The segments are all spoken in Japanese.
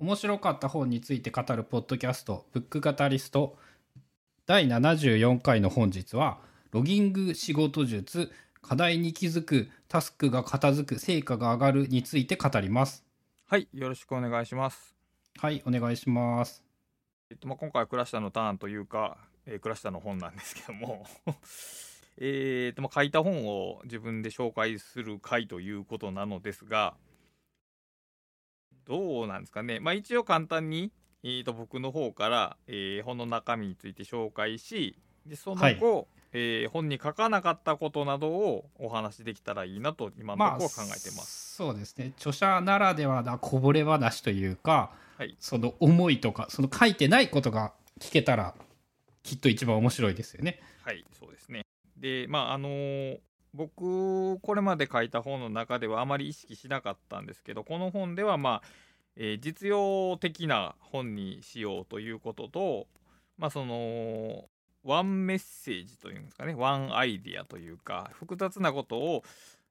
面白かった本について語るポッドキャスト「ブック語リスト」第74回の本日は「ロギング仕事術課題に気づくタスクが片付く成果が上がる」について語ります。はい、よろしくお願いします。はいお願いします。えっとまあ、今回は倉下のターンというか、えー、倉下の本なんですけども えーとまあ、書いた本を自分で紹介する回ということなのですがどうなんですかね、まあ、一応簡単に、えー、と僕の方から、えー本の中身について紹介しでその後、はいえー本に書かなかったことなどをお話しできたらいいなと今のところは考えてます。そうですね著者ならではなこぼれ話というか、はいその思いとかその書いてないことが聞けたらきっと一番面白いですよね。はい、そうですね。で、まあ、あのー僕、これまで書いた本の中ではあまり意識しなかったんですけど、この本では、まあ、えー実用的な本にしようということと、まあ、その、ワンメッセージというんですかね、ワンアイディアというか、複雑なことを、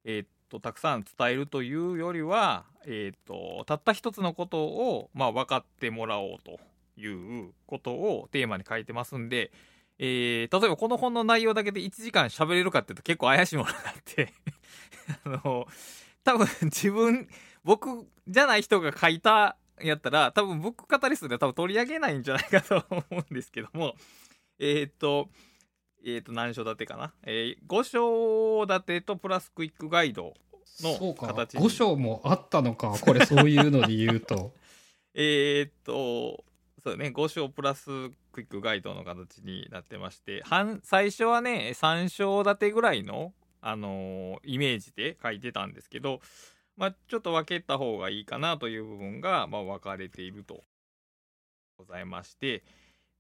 えーっと、たくさん伝えるというよりは、えーっと、たった一つのことを、まあ、分かってもらおうということをテーマに書いてますんで、えー例えばこの本の内容だけで1時間喋れるかっていうと結構怪しいものがあって あの多分自分僕じゃない人が書いたやったら多分僕語り数では多分取り上げないんじゃないかと思うんですけども えーっとえーっと何章立てかな、え5章立てとプラスクイックガイドのそうか形に5章もあったのかこれそういうので言うと。えーっと、そうね、5章プラスクイックガイドの形になってまして、半最初はね、3章立てぐらいの、あのーイメージで書いてたんですけど、まあ、ちょっと分けた方がいいかなという部分が、まあ、分かれていると。ございまして、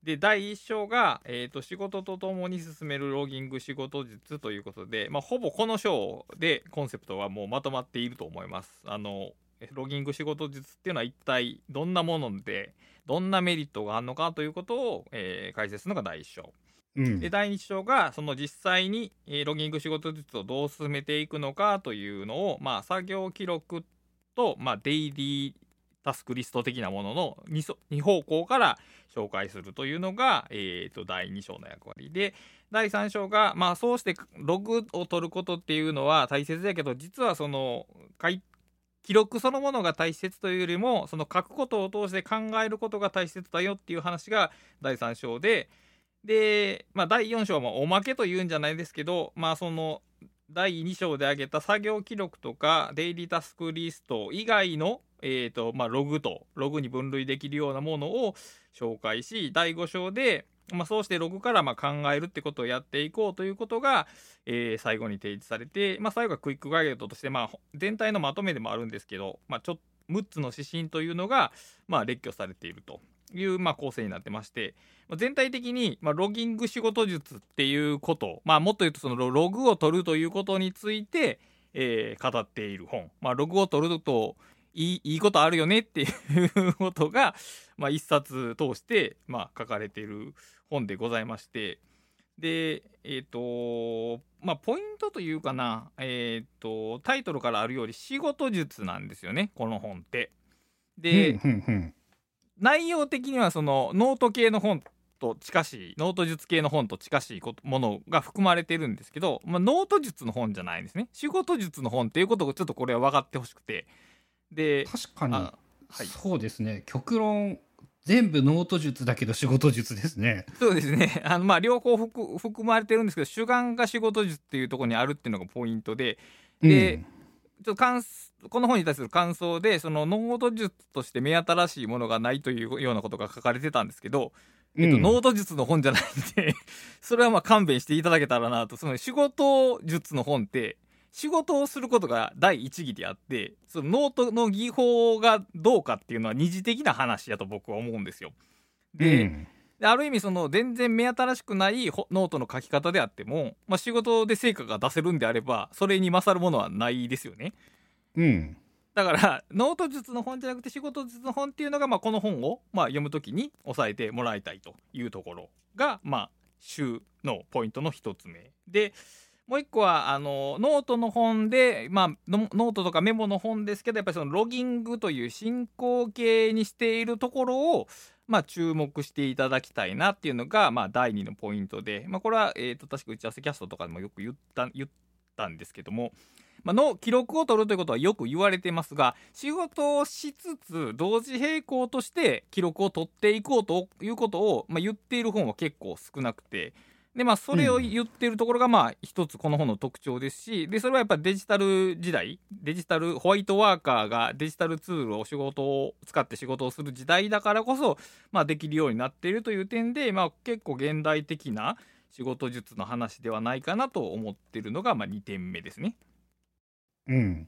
で、第1章が、えーっと、仕事とともに進めるロギング仕事術ということで、まあ、ほぼこの章でコンセプトはもうまとまっていると思います。あの、ロギング仕事術っていうのは一体どんなものでどんなメリットがあるのかということを、えー解説するのが第1章。うん。で第2章がその実際に、えーロギング仕事術をどう進めていくのかというのを、まあ、作業記録と、まあ、デイリータスクリスト的なものの 2, 2方向から紹介するというのが、えー、と第2章の役割で第3章が、まあ、そうしてログを取ることっていうのは大切だけど実はその書い記録そのものが大切というよりもその書くことを通して考えることが大切だよっていう話が第3章でで、まあ、第4章はおまけというんじゃないですけどまあその第2章で挙げた作業記録とかデイリータスクリスト以外の、えーとまあ、ログとログに分類できるようなものを紹介し第5章で、まあ、そうしてログからま考えるってことをやっていこうということが、えー最後に提示されて、まあ、最後はクイックガイドとして、まあ、全体のまとめでもあるんですけど、まあ、ちょ6つの指針というのが、ま、列挙されているという、ま、構成になってまして、全体的に、まあ、ロギング仕事術っていうこと、まあ、もっと言うとそのロログを取るということについて、えー語っている本、まあ、ログを取るといいいいことあるよねっていうことが、まあ、一冊通して、まあ、書かれている本でございまして。でえっ、とまあポイントというかなえっ、とタイトルからあるより仕事術なんですよねこの本って。で、内容的にはそのノート系の本と近しいノート術系の本と近しいことものが含まれてるんですけど、まあ、ノート術の本じゃないんですね。仕事術の本っていうことをちょっとこれは分かってほしくて。で確かにあはい。そうですね。極論全部ノート術だけど仕事術ですね。そうですね。あのまあ両方含含まれてるんですけど主眼が仕事術っていうところにあるっていうのがポイントで。でうん。ちょっと感この本に対する感想でそのノート術として目新しいものがないというようなことが書かれてたんですけど、えっと、うんノート術の本じゃないんで それはまあ勘弁していただけたらなとその仕事術の本って仕事をすることが第一義であってそのノートの技法がどうかっていうのは二次的な話やと僕は思うんですよ。で,、うんである意味その全然目新しくないほノートの書き方であっても、まあ、仕事で成果が出せるんであればそれに勝るものはないですよね。うんだからノート術の本じゃなくて仕事術の本っていうのが、まあ、この本を、まあ、読むときに押さえてもらいたいというところが、まあ、主のポイントの一つ目で、もう一個はあのノートの本で、まあ、ノートとかメモの本ですけどやっぱりそのロギングという進行形にしているところを、まあ、注目していただきたいなっていうのが、まあ、第2のポイントで、まあ、これは、えー、と確か打ち合わせキャストとかでもよく言った言ったんですけども、の記録を取るということはよく言われてますが仕事をしつつ同時並行として記録を取っていこうということを、まあ、言っている本は結構少なくて。でまあ、それを言ってるところがまあ一つこの本の特徴ですしでそれはやっぱデジタル時代デジタルホワイトワーカーがデジタルツールを仕事を使って仕事をする時代だからこそ、まあ、できるようになっているという点で、まあ、結構現代的な仕事術の話ではないかなと思ってるのがまあ2点目ですね。うん。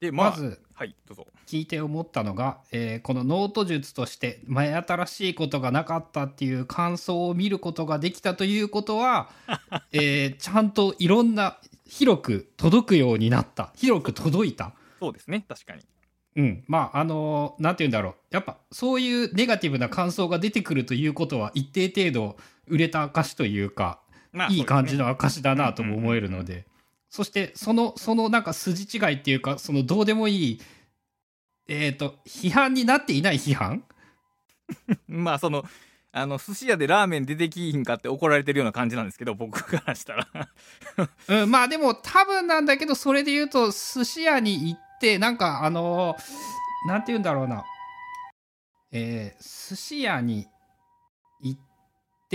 でまあ、まず、はいどうぞ。聞いて思ったのが、えーこのノート術として前新しいことがなかったっていう感想を見ることができたということは、えーちゃんといろんな広く届くようになった広く届いた。そうですね確かに。うん、まああのなんて言うんだろうやっぱそういうネガティブな感想が出てくるということは一定程度売れた証というかまあいい感じの証だなとも思えるので、そしてそのそのなんか筋違いっていうかそのどうでもいいえっ、と批判になっていない批判？まあそのあの寿司屋でラーメン出てきひんかって怒られてるような感じなんですけど僕からしたら。うん、まあでも多分なんだけどそれで言うと寿司屋に行ってなんかあのなんて言うんだろうな。えー寿司屋に行って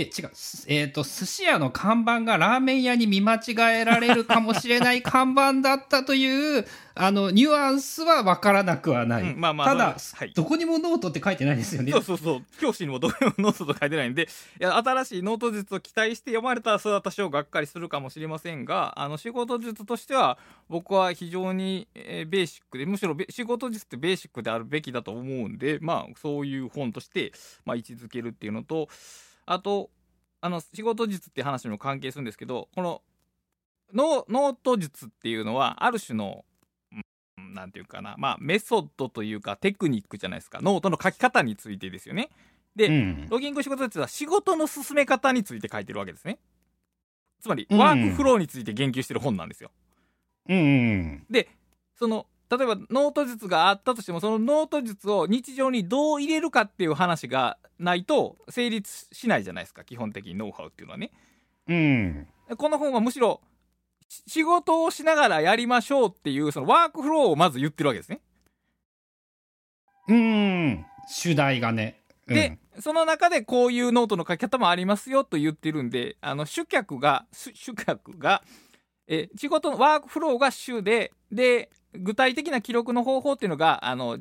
違う。すえっ、と寿司屋の看板がラーメン屋に見間違えられるかもしれない看板だったという あのニュアンスは分からなくはない、うんまあまあただ、はい。どこにもノートって書いてないですよね。そうそうそう。表紙にもどうもノートと書いてないんで。いや新しいノート術を期待して読まれたらそれは多少がっかりするかもしれませんがあの仕事術としては僕は非常に、えーベーシックでむしろべ仕事術ってベーシックであるべきだと思うんでまあそういう本として、まあ、位置づけるっていうのとあとあの仕事術っていう話にも関係するんですけどこのノノート術っていうのはある種のうんなんていうかなまあメソッドというかテクニックじゃないですかノートの書き方についてですよね。で、うんロギング仕事術は仕事の進め方について書いてるわけですね。つまりうんワークフローについて言及してる本なんですよ。うんうんでその例えばノート術があったとしてもそのノート術を日常にどう入れるかっていう話がないと成立しないじゃないですか。基本的にノウハウっていうのはね。うん。この本はむしろし仕事をしながらやりましょうっていうそのワークフローをまず言ってるわけですね。うん。主題がね、うん。で、その中でこういうノートの書き方もありますよと言ってるんであの主客が主主客がえ仕事のワークフローが主でで具体的な記録の方法っていうのがあの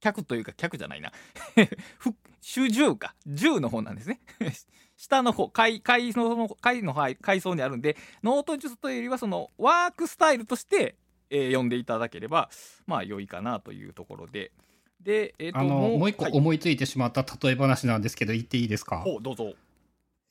客というか客じゃないな。ふ主従か。従の方なんですね。下の方。階階の階の階階層にあるんでノート術というよりはそのワークスタイルとして、えー読んでいただければまあ良いかなというところで。でえっ、とあのもう一個はい思いついてしまった例え話なんですけど言っていいですか？ほうどうぞ。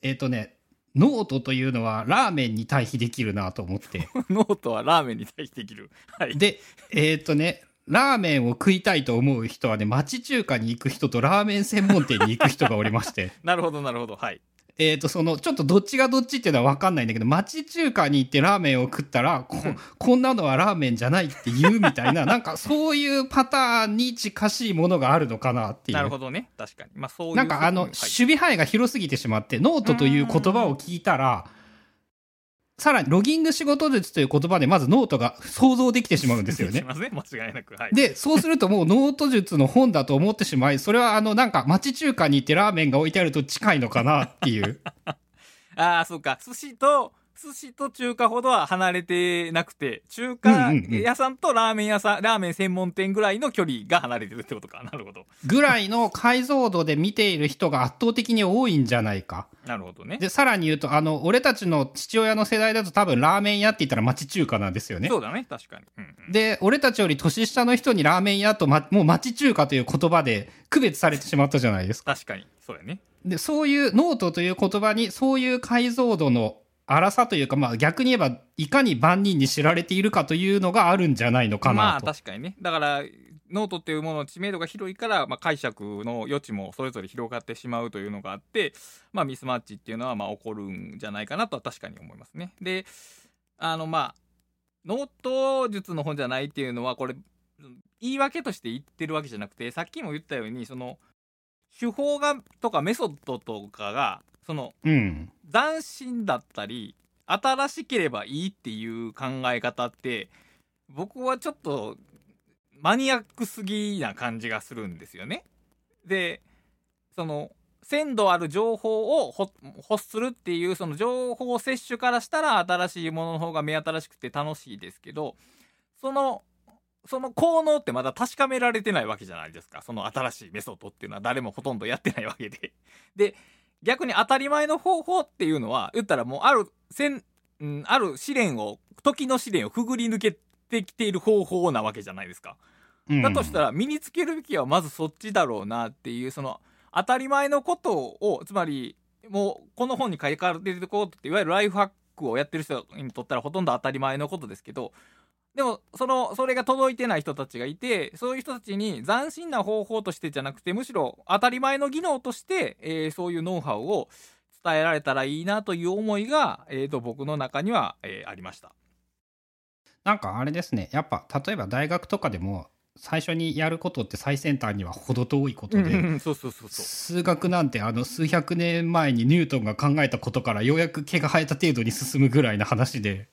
えっ、とねノートというのはラーメンに対比できるなと思って ノートはラーメンに対比できる。はい。でえっ、とねラーメンを食いたいと思う人はね町中華に行く人とラーメン専門店に行く人がおりましてなるほど、なるほど。はい。えっとそのちょっとどっちがどっちっていうのは分かんないんだけど町中華に行ってラーメンを食ったらこうんこんなのはラーメンじゃないって言うみたいな なんかそういうパターンに近しいものがあるのかなっていうなるほどね。確かに。まあ、そういう。なんかあの、はい守備範囲が広すぎてしまって、ノートという言葉を聞いたら、さらにロギング仕事術という言葉でまずノートが想像できてしまうんですよしね。ますね。間違いなく。はい。で、そうするともうノート術の本だと思ってしまい、それはあのなんか町中華に行ってラーメンが置いてあると近いのかなっていう。ああ、そうか。寿司と、寿司と中華ほどは離れてなくて、中華屋さんとラーメン屋さん、ラーメン専門店ぐらいの距離が離れてるってことか。なるほど。ぐらいの解像度で見ている人が圧倒的に多いんじゃないか。なるほどね。で、さらに言うと、あの、俺たちの父親の世代だと多分ラーメン屋って言ったら町中華なんですよね。そうだね。確かに。うんうんで、俺たちより年下の人にラーメン屋と、ま、もう町中華という言葉で区別されてしまったじゃないですか。確かに。そうやね。で、そういうノートという言葉に、そういう解像度の粗さというか、まあ逆に言えば、いかに万人に知られているかというのがあるんじゃないのかまあなと。確かにね。だから、ノートっていうものの知名度が広いから、まあ、解釈の余地もそれぞれ広がってしまうというのがあって、まあ、ミスマッチっていうのはまあ起こるんじゃないかなとは確かに思いますね。であのまあノート術の本じゃないっていうのはこれ言い訳として言ってるわけじゃなくてさっきも言ったようにその手法がとかメソッドとかがそのうん。斬新だったり新しければいいっていう考え方って僕はちょっとマニアックすぎな感じがするんですよね。でその鮮度ある情報を欲するっていうその情報摂取からしたら新しいものの方が目新しくて楽しいですけどそのその効能ってまだ確かめられてないわけじゃないですかその新しいメソッドっていうのは誰もほとんどやってないわけで。で逆に当たり前の方法っていうのは言ったらもうあるせん、うん、ある試練を時の試練をくぐり抜けてきている方法なわけじゃないですか。うんだとしたら身につけるべきはまずそっちだろうなっていうその当たり前のことをつまりもうこの本に書かれてることっていわゆるライフハックをやってる人にとったらほとんど当たり前のことですけどでもそのそれが届いてない人たちがいてそういう人たちに斬新な方法としてじゃなくてむしろ当たり前の技能として、えーそういうノウハウを伝えられたらいいなという思いが、えー、と僕の中には、えーありました。なんかあれですね。やっぱ、例えば大学とかでも、最初にやることって最先端には程遠いことで、数学なんてあの数百年前にニュートンが考えたことからようやく毛が生えた程度に進むぐらいの話で、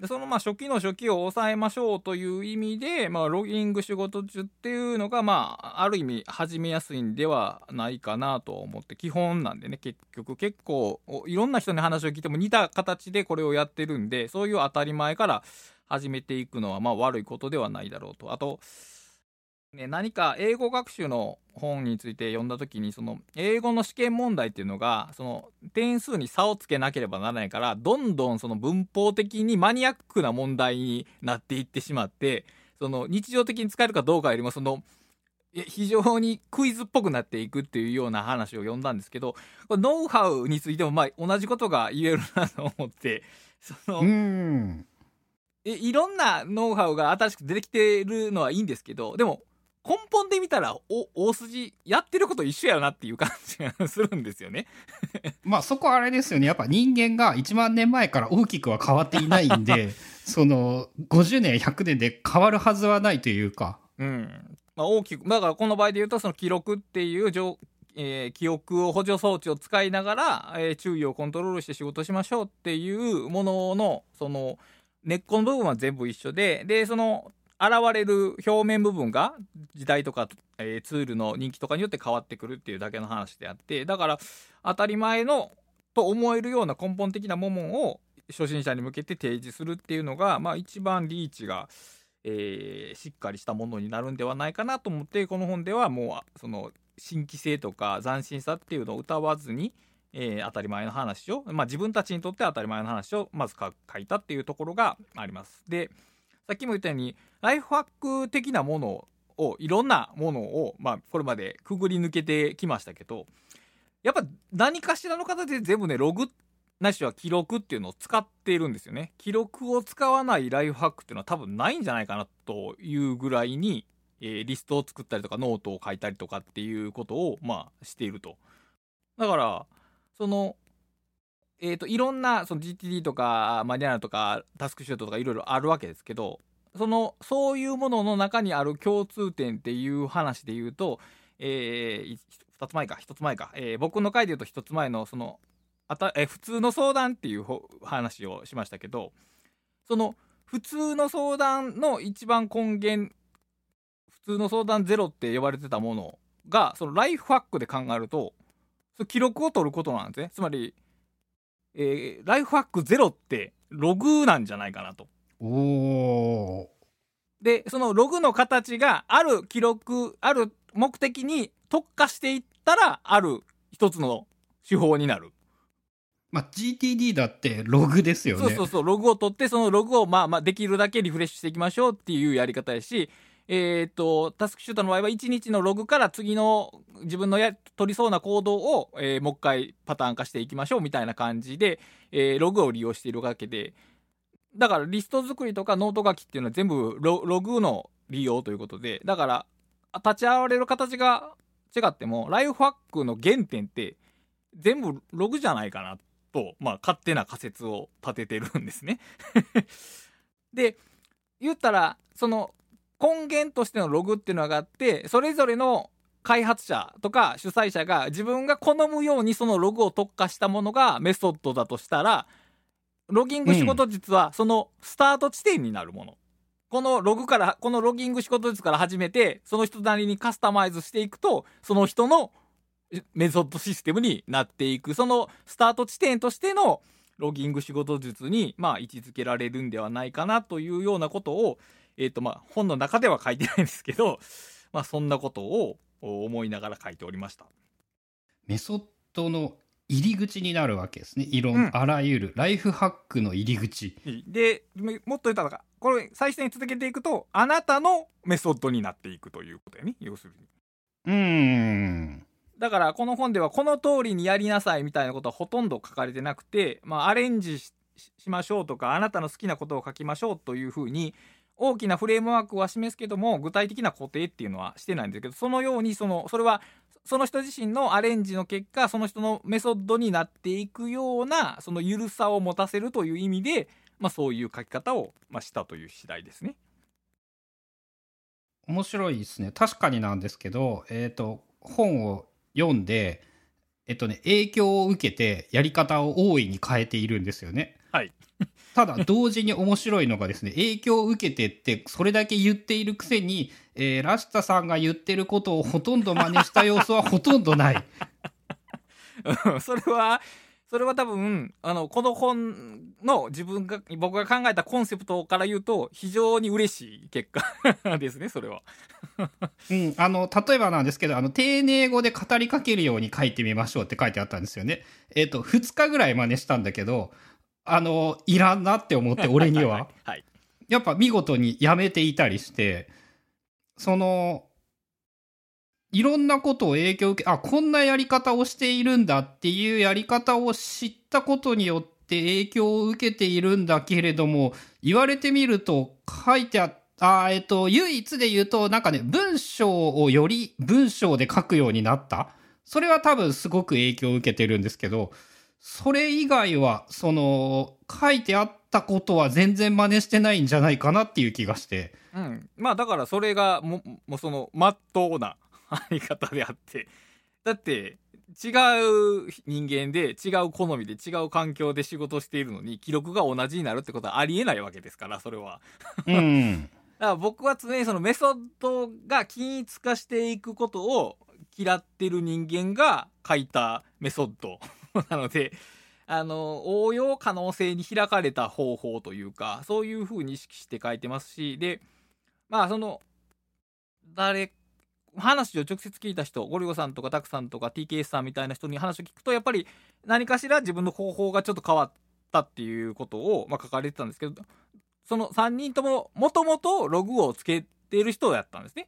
でそのまあ初期の初期を抑えましょうという意味で、まあ、ロギング仕事中っていうのが、まあ、ある意味始めやすいんではないかなと思って基本なんでね結局結構いろんな人に話を聞いても似た形でこれをやってるんでそういう当たり前から始めていくのはまあ悪いことではないだろうと。あと、ね、何か英語学習の本について読んだ時にその英語の試験問題っていうのがその点数に差をつけなければならないからどんどんその文法的にマニアックな問題になっていってしまってその日常的に使えるかどうかよりもそのえ非常にクイズっぽくなっていくっていうような話を読んだんですけどノウハウについてもまあ同じことが言えるなと思ってその、うん。えいろんなノウハウが新しく出てきてるのはいいんですけどでも根本で見たらお大筋やってること一緒やなっていう感じがするんですよね。まあそこはあれですよね。やっぱ人間が1万年前から大きくは変わっていないんで、その50年、100年で変わるはずはないというか。うんまあ、大きくだからこの場合で言うとその記録っていう情、えー記憶を補助装置を使いながら、えー注意をコントロールして仕事しましょうっていうもののその根っこの部分は全部一緒ででその現れる表面部分が時代とか、えーツールの人気とかによって変わってくるっていうだけの話であってだから当たり前のと思えるような根本的なものを初心者に向けて提示するっていうのが、まあ、一番リーチが、えーしっかりしたものになるんではないかなと思ってこの本ではもうその新規性とか斬新さっていうのを歌わずに、えー当たり前の話を、まあ、自分たちにとって当たり前の話をまず書いたっていうところがあります。でさっきも言ったようにライフハック的なものをいろんなものを、まあ、これまでくぐり抜けてきましたけどやっぱ何かしらの形で全部ねログなしは記録っていうのを使っているんですよね。記録を使わないライフハックっていうのは多分ないんじゃないかなというぐらいに、えーリストを作ったりとかノートを書いたりとかっていうことをまあしていると。だからそのえー、といろんなその GTD とかマニャーナとかタスクシュートとかいろいろあるわけですけどそのそういうものの中にある共通点っていう話で言うと、え2つ前か1つ前か、えー僕の回で言うと1つ前のそのあた、えー普通の相談っていう話をしましたけどその普通の相談の一番根源普通の相談ゼロって呼ばれてたものがそのライフハックで考えるとその記録を取ることなんですね。つまりえーライフハックゼロってログなんじゃないかなと。おおでそのログの形がある記録ある目的に特化していったらある一つの手法になる。まあ GTD だってログですよね。そうそうそうログを取ってそのログをまあまあできるだけリフレッシュしていきましょうっていうやり方やしえっ、とタスクシュートの場合は1日のログから次の自分のや取りそうな行動を、えーもう一回パターン化していきましょうみたいな感じで、えーログを利用しているわけで。だからリスト作りとかノート書きっていうのは全部ロログの利用ということで。だから立ち現れる形が違ってもライフハックの原点って全部ログじゃないかなと、まあ、勝手な仮説を立ててるんですね。で言ったらその根源としてのログっていうのがあってそれぞれの開発者とか主催者が自分が好むようにそのログを特化したものがメソッドだとしたらロギング仕事術はそのスタート地点になるもの、このログからこのロギング仕事術から始めてその人なりにカスタマイズしていくとその人のメソッドシステムになっていく。そのスタート地点としてのロギング仕事術にまあ位置づけられるんではないかなというようなことを、えーとまあ、本の中では書いてないんですけど、まあ、そんなことを思いながら書いておりました。メソッドの入り口になるわけですね。いろん、うん、あらゆるライフハックの入り口。でもっと言ったらこれ最初に続けていくとあなたのメソッドになっていくということやね。要するに。うん。だからこの本ではこの通りにやりなさいみたいなことはほとんど書かれてなくて、まあ、アレンジしましょうとかあなたの好きなことを書きましょうというふうに大きなフレームワークは示すけども具体的な固定っていうのはしてないんですけどそのようにそのそれはその人自身のアレンジの結果その人のメソッドになっていくようなその緩さを持たせるという意味で、まあ、そういう書き方を、まあ、したという次第ですね。面白いですね確かになんですけど、えーと、本を読んで、えっとね、影響を受けてやり方を大いに変えているんですよね。はい、ただ同時に面白いのがですね 影響を受けてってそれだけ言っているくせに、えー、ラシタさんが言ってることをほとんど真似した様子はほとんどない。それはそれは多分あのこの本の自分が僕が考えたコンセプトから言うと非常に嬉しい結果 ですねそれは うん、あの例えばなんですけどあの丁寧語で語りかけるように書いてみましょうって書いてあったんですよね。えっ、ー、と2日ぐらい真似したんだけどあの、いらんなって思って、俺には。はい。やっぱ見事にやめていたりして、その、いろんなことを影響を受け、あ、こんなやり方をしているんだっていうやり方を知ったことによって影響を受けているんだけれども、言われてみると書いてあった、あえっと、唯一で言うと、なんかね、文章をより文章で書くようになった。それは多分すごく影響を受けてるんですけど、それ以外は、その、書いてあったことは全然真似してないんじゃないかなっていう気がして。うん。まあだからそれがも、もうその、まっとうなあり方であって。だって、違う人間で違う好みで違う環境で仕事しているのに記録が同じになるってことはありえないわけですからそれは。うん、だから僕は常にそのメソッドが均一化していくことを嫌ってる人間が書いたメソッドなので、あの、応用可能性に開かれた方法というか、そういう風に意識して書いてますし、で、まあ、その、誰、話を直接聞いた人、ゴリゴさんとかタクさんとか TKS さんみたいな人に話を聞くと、やっぱり何かしら自分の方法がちょっと変わったっていうことを、まあ、書かれてたんですけど、その3人とも、もともとログをつけてる人やったんですね。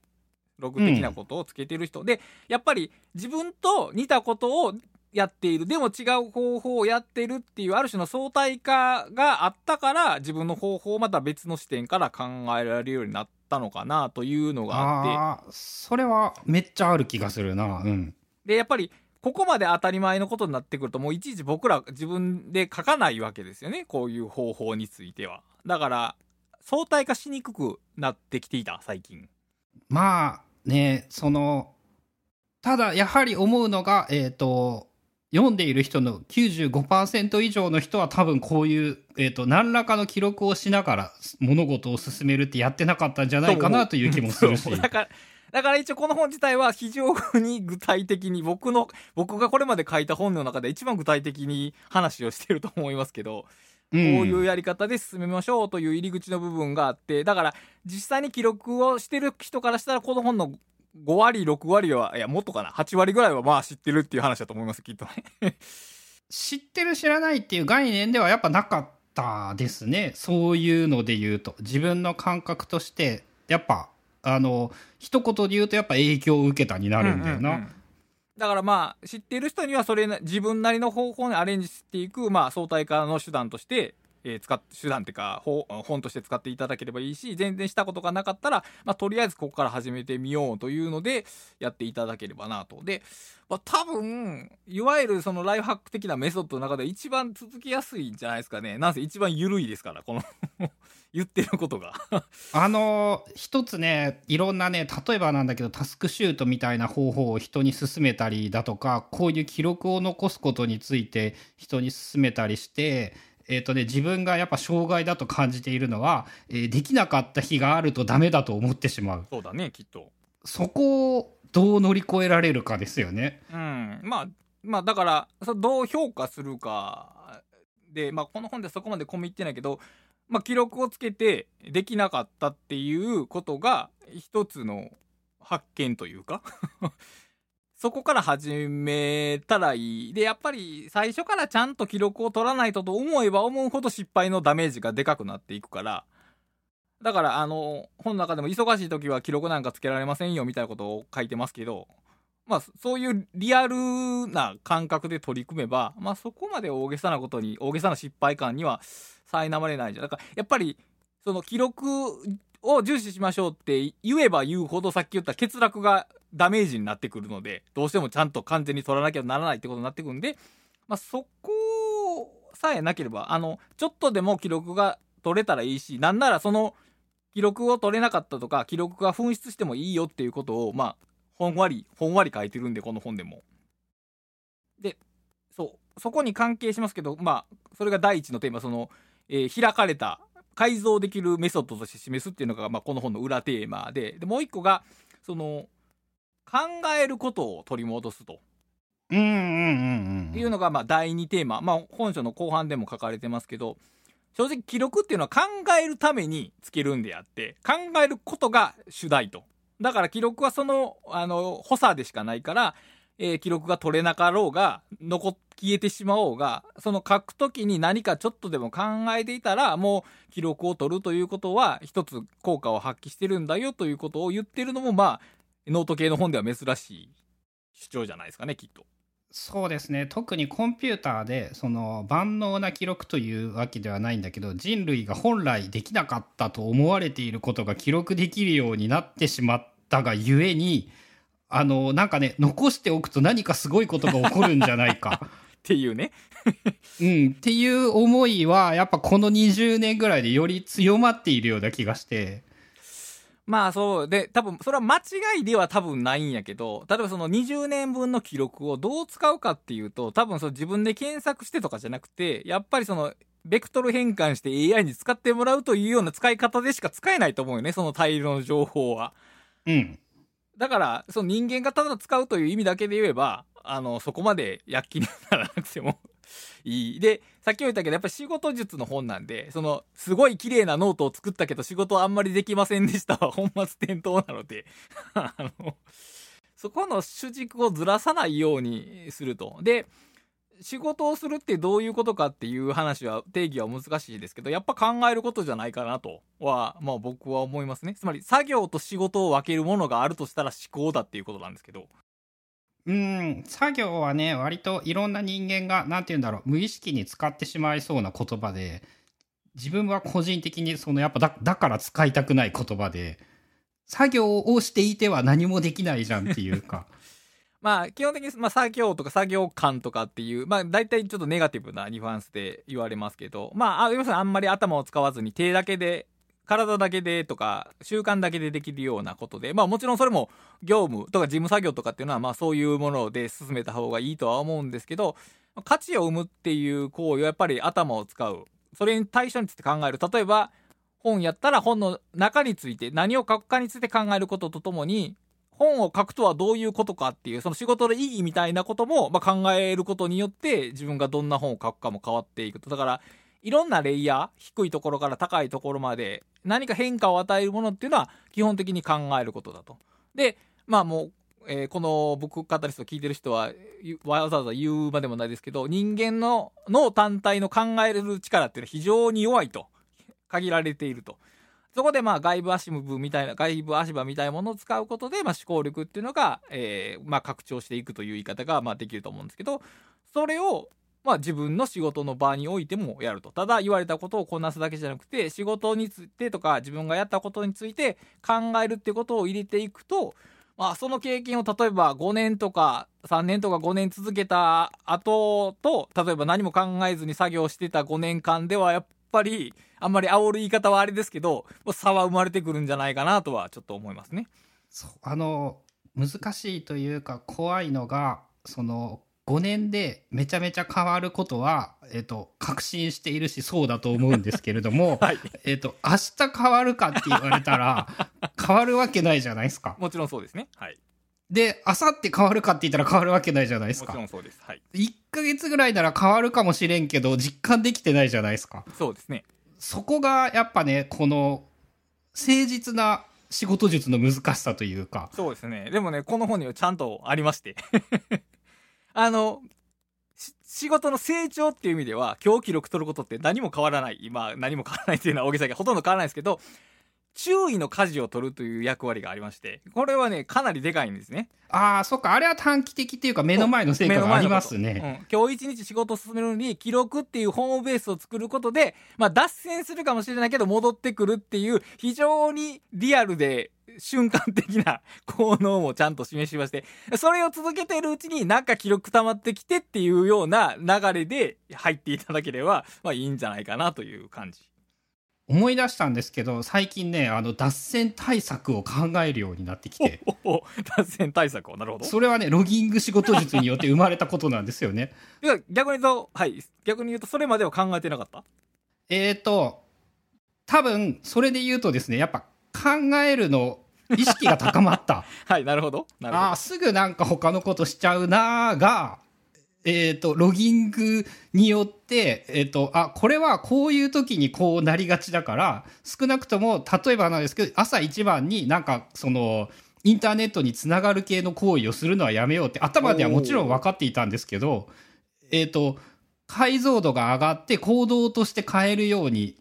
ログ的なことをつけてる人、うん、でやっぱり自分と似たことをやっている。でも違う方法をやってるっていうある種の相対化があったから自分の方法をまた別の視点から考えられるようになったのかなというのがあって。それはめっちゃある気がするな。うん。でやっぱりここまで当たり前のことになってくるともういちいち僕ら自分で書かないわけですよね。こういう方法については。だから相対化しにくくなってきていた最近。まあねそのただやはり思うのがえっ、ー、と読んでいる人の95%以上の人は多分こういう、えーと、何らかの記録をしながら物事を進めるってやってなかったんじゃないかなという気もするし。だからだから一応この本自体は非常に具体的に僕の僕がこれまで書いた本の中で一番具体的に話をしてると思いますけど、こういうやり方で進めましょうという入り口の部分があってだから実際に記録をしてる人からしたらこの本の5割、6割は、いや、もっとかな、8割ぐらいはまあ知ってるっていう話だと思います、きっとね。知ってる知らないっていう概念ではやっぱなかったですね。そういうので言うと。自分の感覚として、やっぱ、あの、一言で言うとやっぱ影響を受けたになるんだよな。うんうんうんだからまあ知ってる人にはそれ自分なりの方法にアレンジしていくまあ相対化の手段として、えー使っ手段っていうか本として使っていただければいいし全然したことがなかったら、まあ、とりあえずここから始めてみようというのでやっていただければなと。で、まあ、多分いわゆるそのライフハック的なメソッドの中で一番続きやすいんじゃないですかね。なんせ一番緩いですからこの 言ってることが。あの一つねいろんなね例えばなんだけどタスクシュートみたいな方法を人に勧めたりだとかこういう記録を残すことについて人に勧めたりしてえーとね、自分がやっぱ障害だと感じているのは、えーできなかった日があるとダメだと思ってしまう。そうだねきっと。そこをどう乗り越えられるかですよね。うん。まあまあだからどう評価するかで、まあ、この本でそこまで込み入ってないけど、まあ、記録をつけてできなかったっていうことが一つの発見というかそこから始めたらいい。でやっぱり最初からちゃんと記録を取らないとと思えば思うほど失敗のダメージがでかくなっていくから。だからあの本の中でも忙しい時は記録なんかつけられませんよみたいなことを書いてますけどまあそういうリアルな感覚で取り組めばまあそこまで大げさなことに大げさな失敗感には苛まれないじゃん。だからやっぱりその記録を重視しましょうって言えば言うほどさっき言った欠落がダメージになってくるのでどうしてもちゃんと完全に取らなきゃならないってことになってくるんで、まあ、そこさえなければあのちょっとでも記録が取れたらいいしなんならその記録を取れなかったとか記録が紛失してもいいよっていうことをまあほんわりほんわり書いてるんでこの本でも。でそうそこに関係しますけどまあそれが第一のテーマその、えー開かれた改造できるメソッドとして示すっていうのが、まあ、この本の裏テーマででもう一個がその考えることを取り戻すと。うんうんうんうん。いうのがまあ第2テーマ、まあ、本書の後半でも書かれてますけど正直記録っていうのは考えるためにつけるんであって考えることが主題と。だから記録はそのあの補佐でしかないから、えー記録が取れなかろうが残っ消えてしまおうがその書くときに何かちょっとでも考えていたらもう記録を取るということは一つ効果を発揮してるんだよということを言ってるのもまあノート系の本では珍しい主張じゃないですかねきっと。そうですね特にコンピューターでその万能な記録というわけではないんだけど人類が本来できなかったと思われていることが記録できるようになってしまったがゆえにあのなんかね残しておくと何かすごいことが起こるんじゃないか。っていうね うん、っていう思いはやっぱこの20年ぐらいでより強まっているような気がしてまあそうで多分それは間違いでは多分ないんやけど例えばその20年分の記録をどう使うかっていうと多分その自分で検索してとかじゃなくてやっぱりそのベクトル変換して AI に使ってもらうというような使い方でしか使えないと思うよねその大量の情報は。うんだからその人間がただ使うという意味だけで言えばあのそこまで躍起にならなくてもいい。でさっきも言ったけどやっぱ仕事術の本なんでそのすごい綺麗なノートを作ったけど仕事あんまりできませんでした。は 本末転倒なので。あのそこの主軸をずらさないようにすると。で仕事をするってどういうことかっていう話は定義は難しいですけどやっぱ考えることじゃないかなとはまあ僕は思いますね。つまり作業と仕事を分けるものがあるとしたら思考だっていうことなんですけど。うん作業はね割といろんな人間が何て言うんだろう無意識に使ってしまいそうな言葉で自分は個人的にそのやっぱだだから使いたくない言葉で作業をしていては何もできないじゃんっていうか。まあ基本的に、まあ、作業とか作業感とかっていうまあ大体ちょっとネガティブなニュアンスで言われますけどまああ要するにあんまり頭を使わずに手だけで体だけでとか習慣だけでできるようなことでまあもちろんそれも業務とか事務作業とかっていうのはまあそういうもので進めた方がいいとは思うんですけど価値を生むっていう行為はやっぱり頭を使う。それに対象について考える例えば本やったら本の中について何を書くかについて考えることとともに本を書くとはどういうことかっていうその仕事の意義みたいなことも、まあ、考えることによって自分がどんな本を書くかも変わっていくと。だからいろんなレイヤー低いところから高いところまで何か変化を与えるものっていうのは基本的に考えることだと。でまあもう、えーこの僕カタリスト聞いてる人はわざわざ言うまでもないですけど人間の脳単体の考える力っていうのは非常に弱いと限られていると。そこでまあ外部足部みたいな外部足場みたいなものを使うことでまあ思考力っていうのが、えーまあ、拡張していくという言い方がまあできると思うんですけどそれを、まあ自分の仕事の場においてもやると。ただ言われたことをこなすだけじゃなくて、仕事についてとか自分がやったことについて考えるってことを入れていくと、まあその経験を例えば5年とか3年とか5年続けた後と、例えば何も考えずに作業してた5年間ではやっぱり、あんまり煽る言い方はあれですけど、差は生まれてくるんじゃないかなとはちょっと思いますね。あの難しいというか怖いのがその5年でめちゃめちゃ変わることは、えっと、確信しているしそうだと思うんですけれども、はい。えっと、明日変わるかって言われたら 変わるわけないじゃないですか。もちろんそうですね。はい。で明後日変わるかって言ったら変わるわけないじゃないですかもちろ。んそうです。はい。1ヶ月ぐらいなら変わるかもしれんけど実感できてないじゃないですか。そうですね。そこがやっぱねこの誠実な仕事術の難しさというかそうですね。でもね、この本にはちゃんとありまして。あの、仕事の成長っていう意味では、今日記録取ることって何も変わらない。今、何も変わらないっていうのは大げさだけ、ほとんど変わらないですけど、注意の舵を取るという役割がありまして、これはね、かなりでかいんですね。ああそっかあれは短期的っていうか目の前の成果がありますね。うん、今日一日仕事を進めるのに記録っていうホームベースを作ることで、まあ脱線するかもしれないけど戻ってくるっていう非常にリアルで瞬間的な効能もちゃんと示しまして、それを続けているうちになんか記録溜まってきてっていうような流れで入っていただければ、まあいいんじゃないかなという感じ。思い出したんですけど最近ねあの脱線対策を考えるようになってきておお脱線対策を、なるほど。それはねロギング仕事術によって生まれたことなんですよね。いや逆に言うと、はい。逆に言うと、それまでは考えてなかった？えーと多分それで言うとですねやっぱ考えるの意識が高まった。はい、なるほど。なるほどああ、すぐなんか他のことしちゃうなーが、えっ、と、ロギングによって、えっ、と、あ、これはこういう時にこうなりがちだから、少なくとも、例えばなんですけど、朝一番になんか、その、インターネットにつながる系の行為をするのはやめようって、頭ではもちろん分かっていたんですけど、えっ、と、解像度が上がって行動として変えるように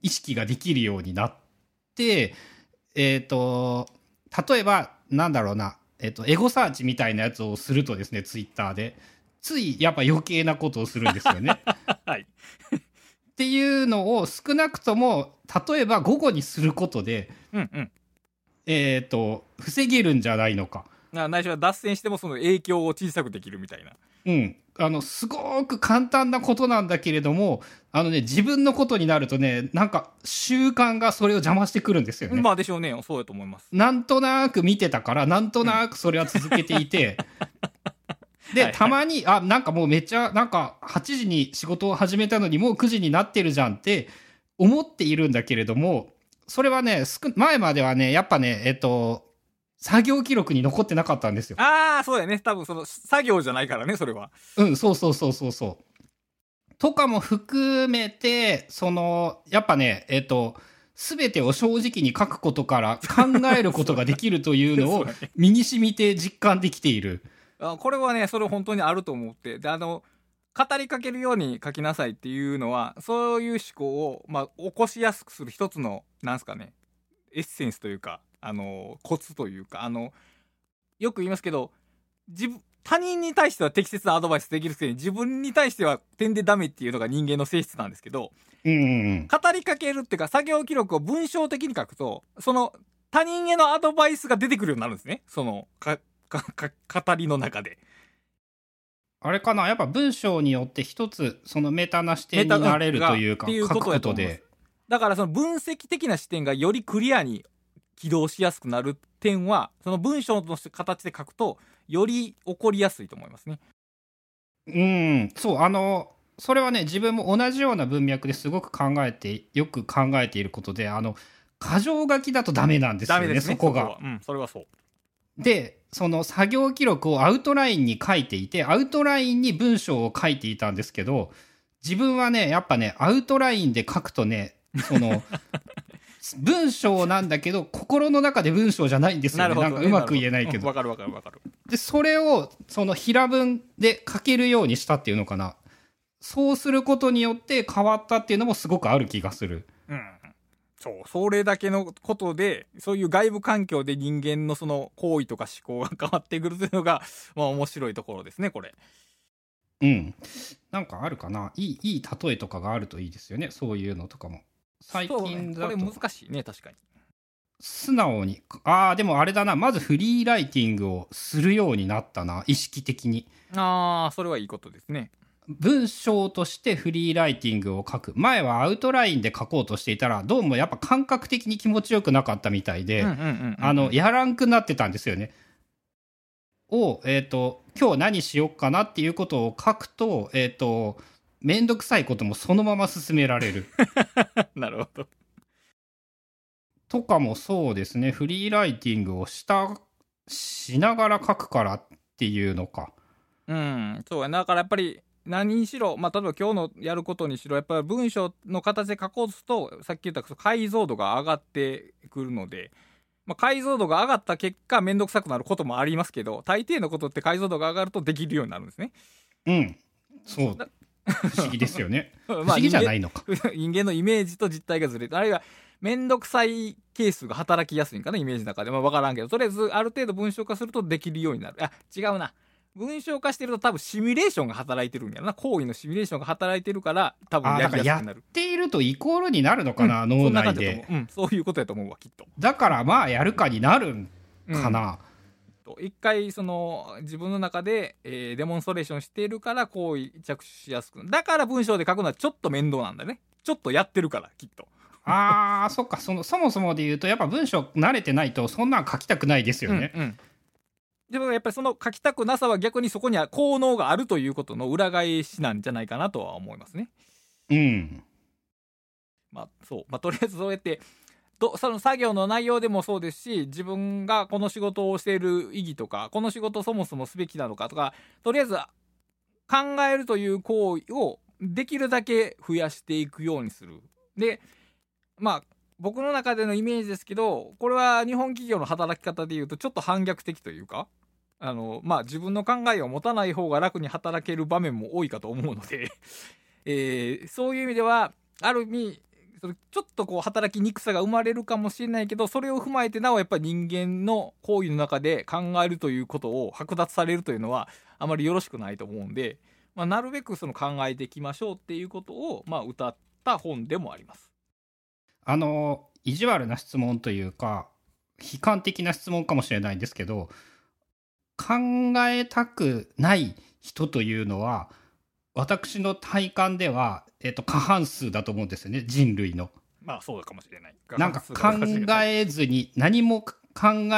意識ができるようになって、えっ、と、例えば、なんだろうな、えっ、と、エゴサーチみたいなやつをするとですね、ツイッターで、ついやっぱ余計なことをするんですよね。はい。っていうのを少なくとも、例えば午後にすることで、うんうん。えっ、と、防げるんじゃないのか。なないしは脱線してもその影響を小さくできるみたいな。うん。あの、すごく簡単なことなんだけれども、あのね、自分のことになるとね、なんか習慣がそれを邪魔してくるんですよね。まあでしょうね。そうやと思います。なんとなく見てたから、なんとなくそれは続けていて、で、はいたまに、あ、なんかもうめっちゃ、なんか8時に仕事を始めたのにもう9時になってるじゃんって思っているんだけれども、それはね、前まではね、やっぱね、えっと、作業記録に残ってなかったんですよ。ああ、そうだよね。多分その作業じゃないからね、それは。うん、そうそうそうそうそう。とかも含めて、その、やっぱね、えっと、すべてを正直に書くことから考えることができるというのを 身に染みて実感できている。あこれはね、それ本当にあると思って。で、あの、語りかけるように書きなさいっていうのは、そういう思考を、まあ、起こしやすくする一つの、なんすかね、エッセンスというか、あの、コツというか、あの、よく言いますけど、自分、他人に対しては適切なアドバイスできるくせに、自分に対しては点でダメっていうのが人間の性質なんですけど、うんうんうん。語りかけるっていうか、作業記録を文章的に書くと、その、他人へのアドバイスが出てくるようになるんですね。その、語りの中で。あれかな？やっぱ文章によって一つそのメタな視点になれるというか書くこやとでだからその分析的な視点がよりクリアに起動しやすくなる点は、その文章の形で書くと、より起こりやすいと思いますね。うんそうあのそれはね自分も同じような文脈ですごく考えてよく考えていることであの箇条書きだとダメなんですよねね。そこがは。うん、それはそう。でその作業記録をアウトラインに書いていてアウトラインに文章を書いていたんですけど自分はねやっぱねアウトラインで書くとねその 文章なんだけど心の中で文章じゃないんですよね。なんかうまく言えないけど。うんわ、かるわかるわかる。でそれをその平文で書けるようにしたっていうのかな。そうすることによって変わったっていうのもすごくある気がする。うん。そう。それだけのことで、そういう外部環境で人間のその行為とか思考が変わってくるというのが、まあ面白いところですね、これ。うん。なんかあるかな？いい、いい例えとかがあるといいですよね。そういうのとかも。最近だと、これ難しいね確かに素直に、ああ、でもあれだな。まずフリーライティングをするようになったな。意識的に。ああそれはいいことですね文章としてフリーライティングを書く。前はアウトラインで書こうとしていたら、どうもやっぱ感覚的に気持ちよくなかったみたいで、やらんくなってたんですよね。を、えっ、と、今日何しよっかなっていうことを書くと、えっ、と、めんどくさいこともそのまま進められる。なるほどとかもそうですね。フリーライティングをした、しながら書くからっていうのか。うんそうだからやっぱり何にしろ、まあ、例えば今日のやることにしろやっぱり文章の形で書こうとするとさっき言った解像度が上がってくるので、まあ、解像度が上がった結果面倒くさくなることもありますけど大抵のことって解像度が上がるとできるようになるんですね。うん。そう。不思議ですよね。不不思議じゃないいのか。人間のイメージと実態がずれてあるいは面倒くさいケースが働きやすいんかなイメージの中でまあ分からんけどとりあえずある程度文章化するとできるようになるあ違うな文章化してると多分シミュレーションが働いてるんやろな。行為のシミュレーションが働いてるから多分あ、やりやすくなる。ているとイコールになるのかな、うん脳内で。感じだと思う、うん、そういうことやと思うわきっと。だからまあやるかになるんうんかな。と一回その自分の中で、えーデモンストレーションしているから行為着手しやすくなる。だから文章で書くのはちょっと面倒なんだね。ちょっとやってるからきっと。ああ、そっか、その、そもそもで言うと、やっぱ文章慣れてないと、そんなん書きたくないですよね。うんうんでもやっぱりその書きたくなさは逆にそこには効能があるということの裏返しなんじゃないかなとは思いますね。うん。まあそう、まあ、とりあえずそうやってどその作業の内容でもそうですし自分がこの仕事をしている意義とかこの仕事そもそもすべきなのかとかとりあえず考えるという行為をできるだけ増やしていくようにする。でまあ僕の中でのイメージですけどこれは日本企業の働き方でいうとちょっと反逆的というかあのまあ自分の考えを持たない方が楽に働ける場面も多いかと思うので、えーそういう意味ではある意味ちょっとこう働きにくさが生まれるかもしれないけどそれを踏まえてなおやっぱり人間の行為の中で考えるということを剥奪されるというのはあまりよろしくないと思うんで、まあ、なるべくその考えていきましょうっていうことを、まあ、歌った本でもあります。あの、意地悪な質問というか、悲観的な質問かもしれないんですけど、考えたくない人というのは、私の体感では、えっと、過半数だと思うんですよね、人類の。まあそうかもしれない。なんか考えずに、何も考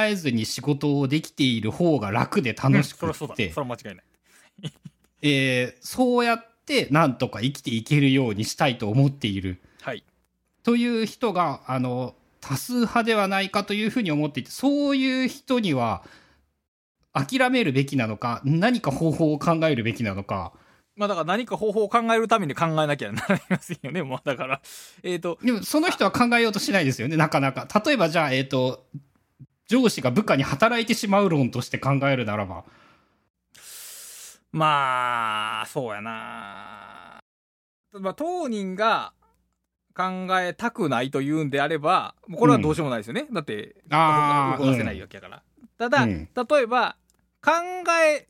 えずに仕事をできている方が楽で楽しく。ってそれ、は間違いない。えーそうやってなんとか生きていけるようにしたいと思っているはい。という人があの多数派ではないかというふうに思っていてそういう人には諦めるべきなのか何か方法を考えるべきなのかまあだから何か方法を考えるために考えなきゃなりませんよね。もうだから、えっ、と、でもその人は考えようとしないですよねなかなか例えばじゃあえっ、と上司が部下に働いてしまう論として考えるならばまあ、そうやな。まあ、当人が考えたくないというんであれば、これはどうしようもないですよね。だって、あー動かせないわけやから。ただ、うん例えば、考え、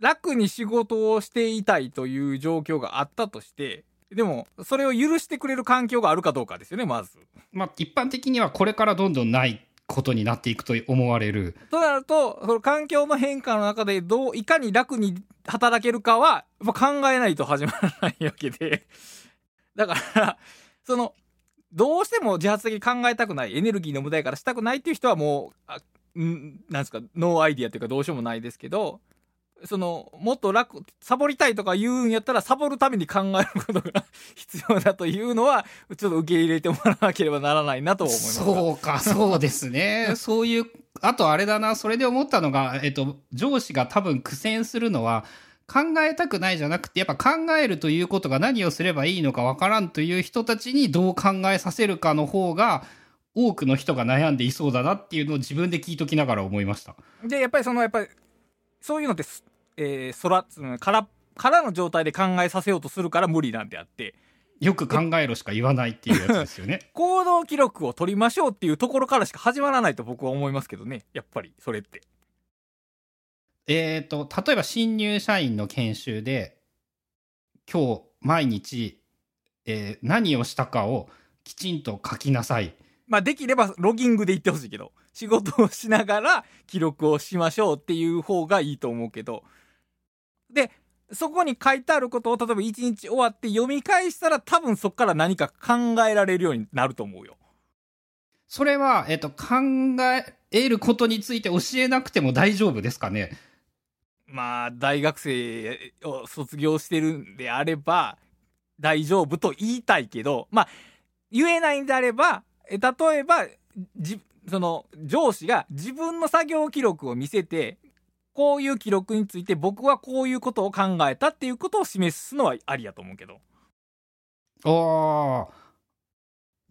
楽に仕事をしていたいという状況があったとして、でも、それを許してくれる環境があるかどうかですよね、まず。まあ一般的にはこれからどんどんないことになっていくと思われるとなると、その環境の変化の中でどう、いかに楽に働けるかは、やっぱ考えないと始まらないわけで。だから、その、どうしても自発的に考えたくない、エネルギーの無駄やからしたくないっていう人はもう、あんなんですか、ノーアイディアっていうかどうしようもないですけど、その、もっと楽、サボりたいとか言うんやったら、サボるために考えることが 必要だというのは、ちょっと受け入れてもらわなければならないなと思います。そうか、そうですね。そういう、あとあれだな、それで思ったのが、えっと、上司が多分苦戦するのは、考えたくないじゃなくて、やっぱ考えるということが何をすればいいのかわからんという人たちにどう考えさせるかの方が、多くの人が悩んでいそうだなっていうのを自分で聞いときながら思いました。でやっぱりそのやっぱりそういうのってす、えー、空つからからの状態で考えさせようとするから無理なんであってよく考えろしか言わないっていうやつですよね。行動記録を取りましょうっていうところからしか始まらないと僕は思いますけどねやっぱりそれってえっと、例えば新入社員の研修で、今日毎日、えー何をしたかをきちんと書きなさい。まあできればロギングで言ってほしいけど、仕事をしながら記録をしましょうっていう方がいいと思うけど、で、そこに書いてあることを例えば1日終わって読み返したら多分そこから何か考えられるようになると思うよ。それは、えっ、と、考えることについて教えなくても大丈夫ですかね？まあ、大学生を卒業してるんであれば、大丈夫と言いたいけど、まあ、言えないんであれば、え例えば、じ、その、上司が自分の作業記録を見せて、こういう記録について僕はこういうことを考えたっていうことを示すのはありやと思うけど。ああ。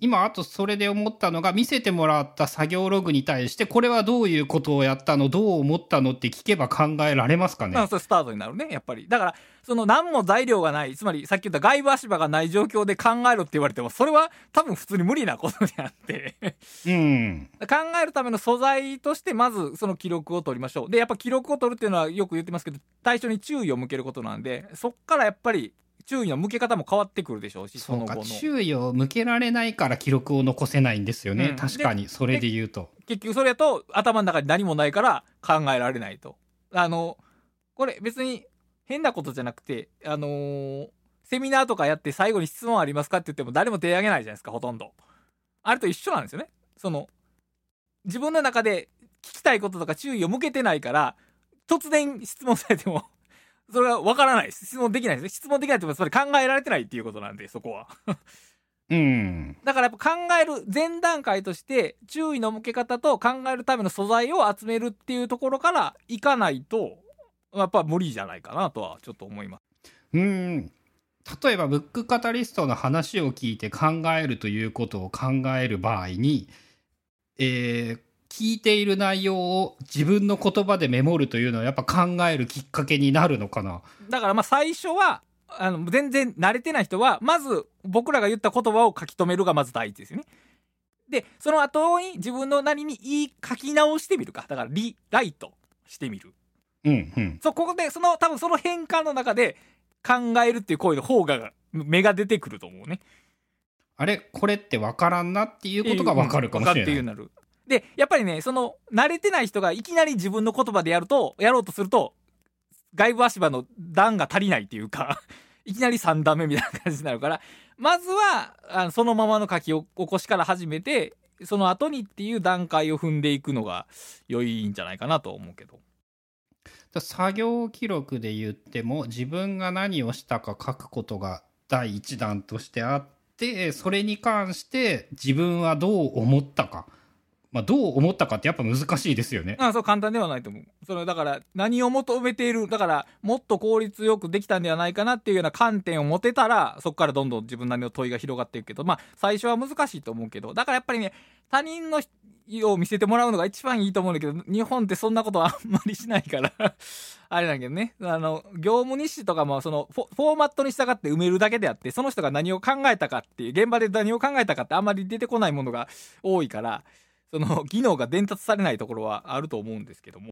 今、あとそれで思ったのが、見せてもらった作業ログに対して、これはどういうことをやったのどう思ったのって聞けば考えられますかね？スタートになるね、やっぱり。だから、その何も材料がない、つまりさっき言った外部足場がない状況で考えろって言われても、それは多分普通に無理なことであって。うん。考えるための素材としてまずその記録を取りましょうでやっぱ記録を取るっていうのはよく言ってますけど対象に注意を向けることなんでそっからやっぱり注意の向け方も変わってくるでしょうしそそうか、の後の。注意を向けられないから記録を残せないんですよね。うん。確かに、それで言うと。結局それやと頭の中に何もないから考えられないと。あのこれ別に変なことじゃなくてあのーセミナーとかやって最後に質問ありますかって言っても誰も手挙げないじゃないですかほとんど。あれと一緒なんですよね。その自分の中で聞きたいこととか注意を向けてないから突然質問されてもそれは分からないです質問できないですね質問できないってことはそれ考えられてないっていうことなんでそこはうん。だからやっぱ考える前段階として注意の向け方と考えるための素材を集めるっていうところからいかないとやっぱ無理じゃないかなとはちょっと思います。うん。例えば、ブックカタリストの話を聞いて考えるということを考える場合に、えー聞いている内容を自分の言葉でメモるというのはやっぱ考えるきっかけになるのかな？だからまあ最初はあの全然慣れてない人はまず僕らが言った言葉を書き留めるがまず第一ですよね。でその後に自分のなりに言い書き直してみるかだからリライトしてみる。うんうん。そうここでその多分その変換の中で考えるっていう行為の方が目が出てくると思うね。あれこれって分からんなっていうことが分かるかもしれない。分かるっていうなる。で、やっぱりね、その、慣れてない人がいきなり自分の言葉でやると、やろうとすると、外部足場の段が足りないっていうか、いきなり3段目みたいな感じになるから、まずは、あのそのままの書き起こしから始めて、その後にっていう段階を踏んでいくのが良いんじゃないかなと思うけど。作業記録で言っても自分が何をしたか書くことが第一弾としてあってそれに関して自分はどう思ったか、まあ、どう思ったかってやっぱ難しいですよね。あそう簡単ではないと思う。それだから何を求めている、だからもっと効率よくできたんではないかなっていうような観点を持てたら、そこからどんどん自分なりの問いが広がっていくけど、まあ最初は難しいと思うけど、だからやっぱりね、他人のを見せてもらうのが一番いいと思うんだけど、日本ってそんなことあんまりしないから、あれだけどね、あの、業務日誌とかもそのフォーマットに従って埋めるだけであって、その人が何を考えたかっていう、現場で何を考えたかってあんまり出てこないものが多いから、その 技能が伝達されないところはあると思うんですけども。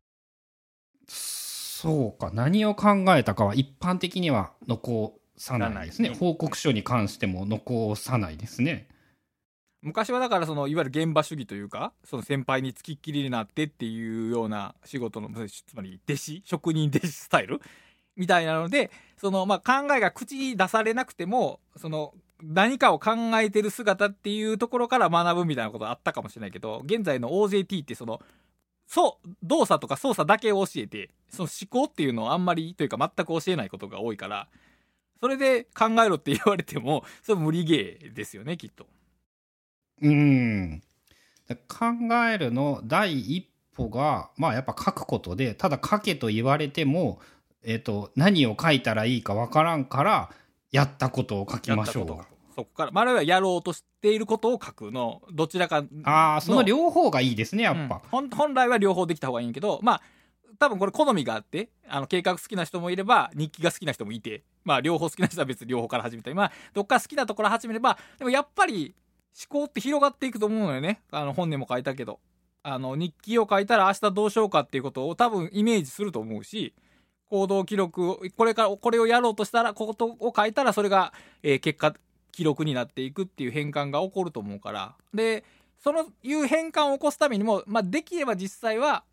そうか何を考えたかは一般的には残さないですね報告書に関しても残さないですね。昔はだからそのいわゆる現場主義というかその先輩につきっきりになってっていうような仕事のつまり弟子職人弟子スタイルみたいなのでそのまあ考えが口に出されなくてもその何かを考えてる姿っていうところから学ぶみたいなことあったかもしれないけど現在の OJT ってそのそう動作とか操作だけを教えてその思考っていうのをあんまりというか全く教えないことが多いからそれで考えろって言われても それ無理ゲーですよねきっと。うん考えるの第一歩がまあやっぱ書くことでただ書けと言われても、えー、と何を書いたらいいかわからんからやったことを書きましょう。そこから、まあ、あるいはやろうとしていることを書くの、どちらか。の。ああその両方がいいですねやっぱ。うん、本本来は両方できた方がいいんやけど、まあ、多分これ好みがあって、あの、計画好きな人もいれば、日記が好きな人もいて、まあ、両方好きな人は別に両方から始めたり、まあ、どっか好きなところ始めれば、でもやっぱり、思考って広がっていくと思うのよね。あの、本でも書いたけど。あの、日記を書いたら明日どうしようかっていうことを多分イメージすると思うし、行動記録をこれからこれをやろうとしたらことを書いたらそれが、えー結果記録になっていくっていう変換が起こると思うから。でそのいう変換を起こすためにも、まあ、できれば実際は、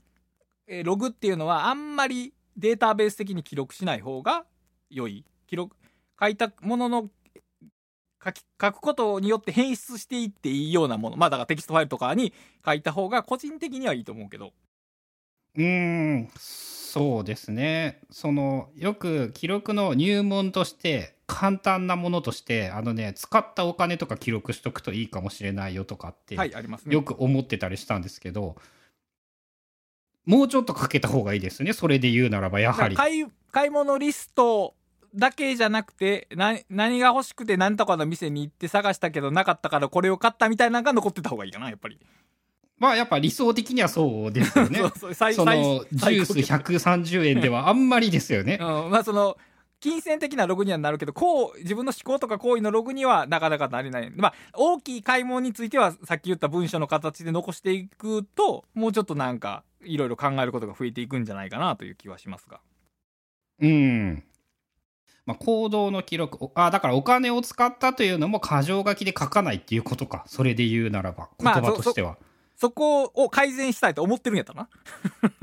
えーログっていうのはあんまりデータベース的に記録しない方が良い。記録書いたものの書き書くことによって変質していっていいようなもの。まあだからテキストファイルとかに書いた方が個人的にはいいと思うけど。うーん。そう。ですね。そのよく記録の入門として簡単なものとしてあのね使ったお金とか記録しとくといいかもしれないよとかって、はいありますね。よく思ってたりしたんですけどもうちょっとかけた方がいいですね。それで言うならばやはり。買い買い物リストだけじゃなくてな何が欲しくて何とかの店に行って探したけどなかったからこれを買ったみたいなのが残ってた方がいいかなやっぱり、まあやっぱ理想的にはそうですよね そうそう最のジュース最高130円ではあんまりですよね うん、まあその金銭的なログにはなるけどこう自分の思考とか行為のログにはなかなかなれないまあ大きい買い物についてはさっき言った文書の形で残していくともうちょっとなんかいろいろ考えることが増えていくんじゃないかなという気はしますがうん。まあ、行動の記録。おあ、だからお金を使ったというのも箇条書きで書かないっていうことか。それで言うならば。言まあ葉としては。そこを改善したいと思ってるんやったな。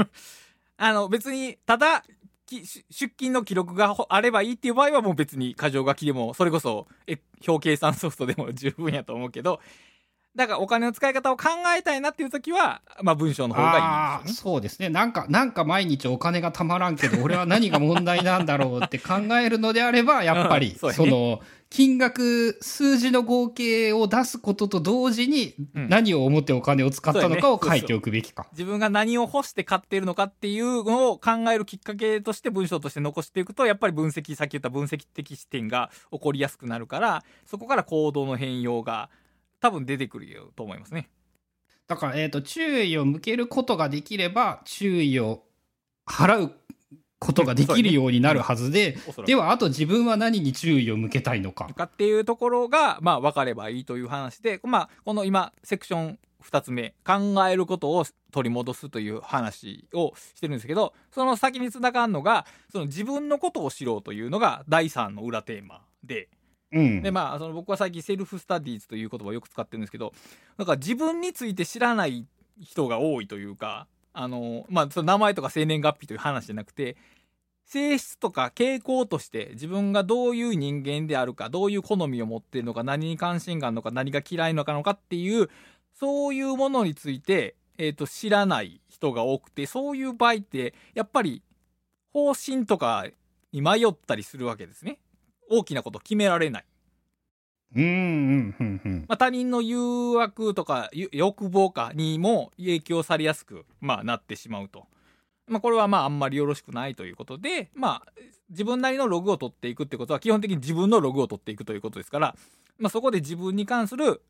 あの別にただ出勤の記録があればいいっていう場合はもう別に箇条書きでもそれこそえ表計算ソフトでも十分やと思うけどだからお金の使い方を考えたいなっていう時は、まあ、文章の方がいいね。そうですね。なんか、なんか毎日お金がたまらんけど、俺は何が問題なんだろうって考えるのであれば、やっぱり、うんその、金額、数字の合計を出すことと同時に、うん何を思ってお金を使ったのかを書いておくべきか。自分が何を欲して買っているのかっていうのを考えるきっかけとして文章として残していくとやっぱり分析さっき言った分析的視点が起こりやすくなるからそこから行動の変容が多分出てくるよと思いますね。だから、えっ、と、注意を向けることができれば、注意を払うことができるようになるはずで、おそらくでは、あと自分は何に注意を向けたいのか。かっていうところが、まあ、分かればいいという話で、まあ、この今、セクション2つ目、考えることを取り戻すという話をしてるんですけど、その先につながるのが、その自分のことを知ろうというのが第3の裏テーマで、うん。で、まあ、その僕は最近セルフスタディーズという言葉をよく使ってるんですけど、なんか自分について知らない人が多いというか、あの、まあ、その名前とか生年月日という話じゃなくて、性質とか傾向として自分がどういう人間であるか、どういう好みを持っているのか、何に関心があるのか、何が嫌いなのかっていう、そういうものについて、えっ、と、知らない人が多くて、そういう場合って、やっぱり、方針とかに迷ったりするわけですね。大きなこと決められない。うん、うん、うん、うん。まあ、他人の誘惑とかゆ欲望かにも影響されやすく、まあ、なってしまうと。まあ、これはまああんまりよろしくないということで、まあ、自分なりのログを取っていくってことは基本的に自分のログを取っていくということですから、まあ、そこで自分に関する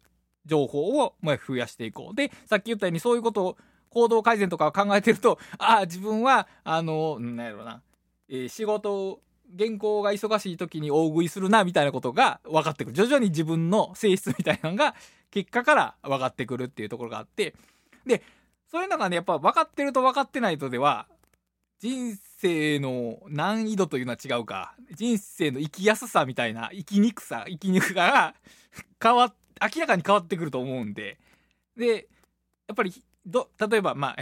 情報をまあ増やしていこう。で、さっき言ったようにそういうことを行動改善とかを考えてると、ああ、自分は、あの、なんやろな、えー仕事を原稿が忙しい時に大食いするなみたいなことが分かってくる。徐々に自分の性質みたいなのが結果から分かってくるっていうところがあって。でそういうのがねやっぱ分かってると分かってないとでは人生の難易度というのは違うか。人生の生きやすさみたいな生きにくさ生きにくさが変わ明らかに変わってくると思うんで。でやっぱりど例えばまあ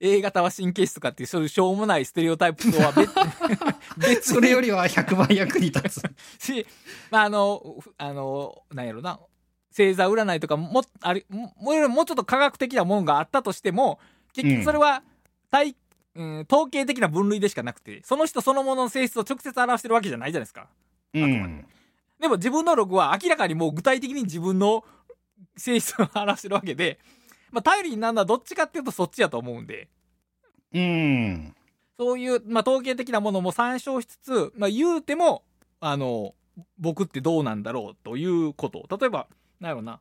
A 型は神経質とかっていうそういうしょうもないステレオタイプとは別 それよりは100倍役に立つ。し、まあ、あの、ふあの、なんやろな、星座占いとかも、あれ、ももうもうちょっと科学的なものがあったとしても、結局それは、体、うん、統計的な分類でしかなくて、その人そのものの性質を直接表してるわけじゃないじゃないですか。うん。でも自分のログは明らかにもう具体的に自分の性質を表してるわけで、まあ、頼りになるのはどっちかっていうとそっちやと思うんで、うん。そういう、まあ、統計的なものも参照しつつ、まあ、言うても、あの、僕ってどうなんだろうということを。例えば、なんやろな、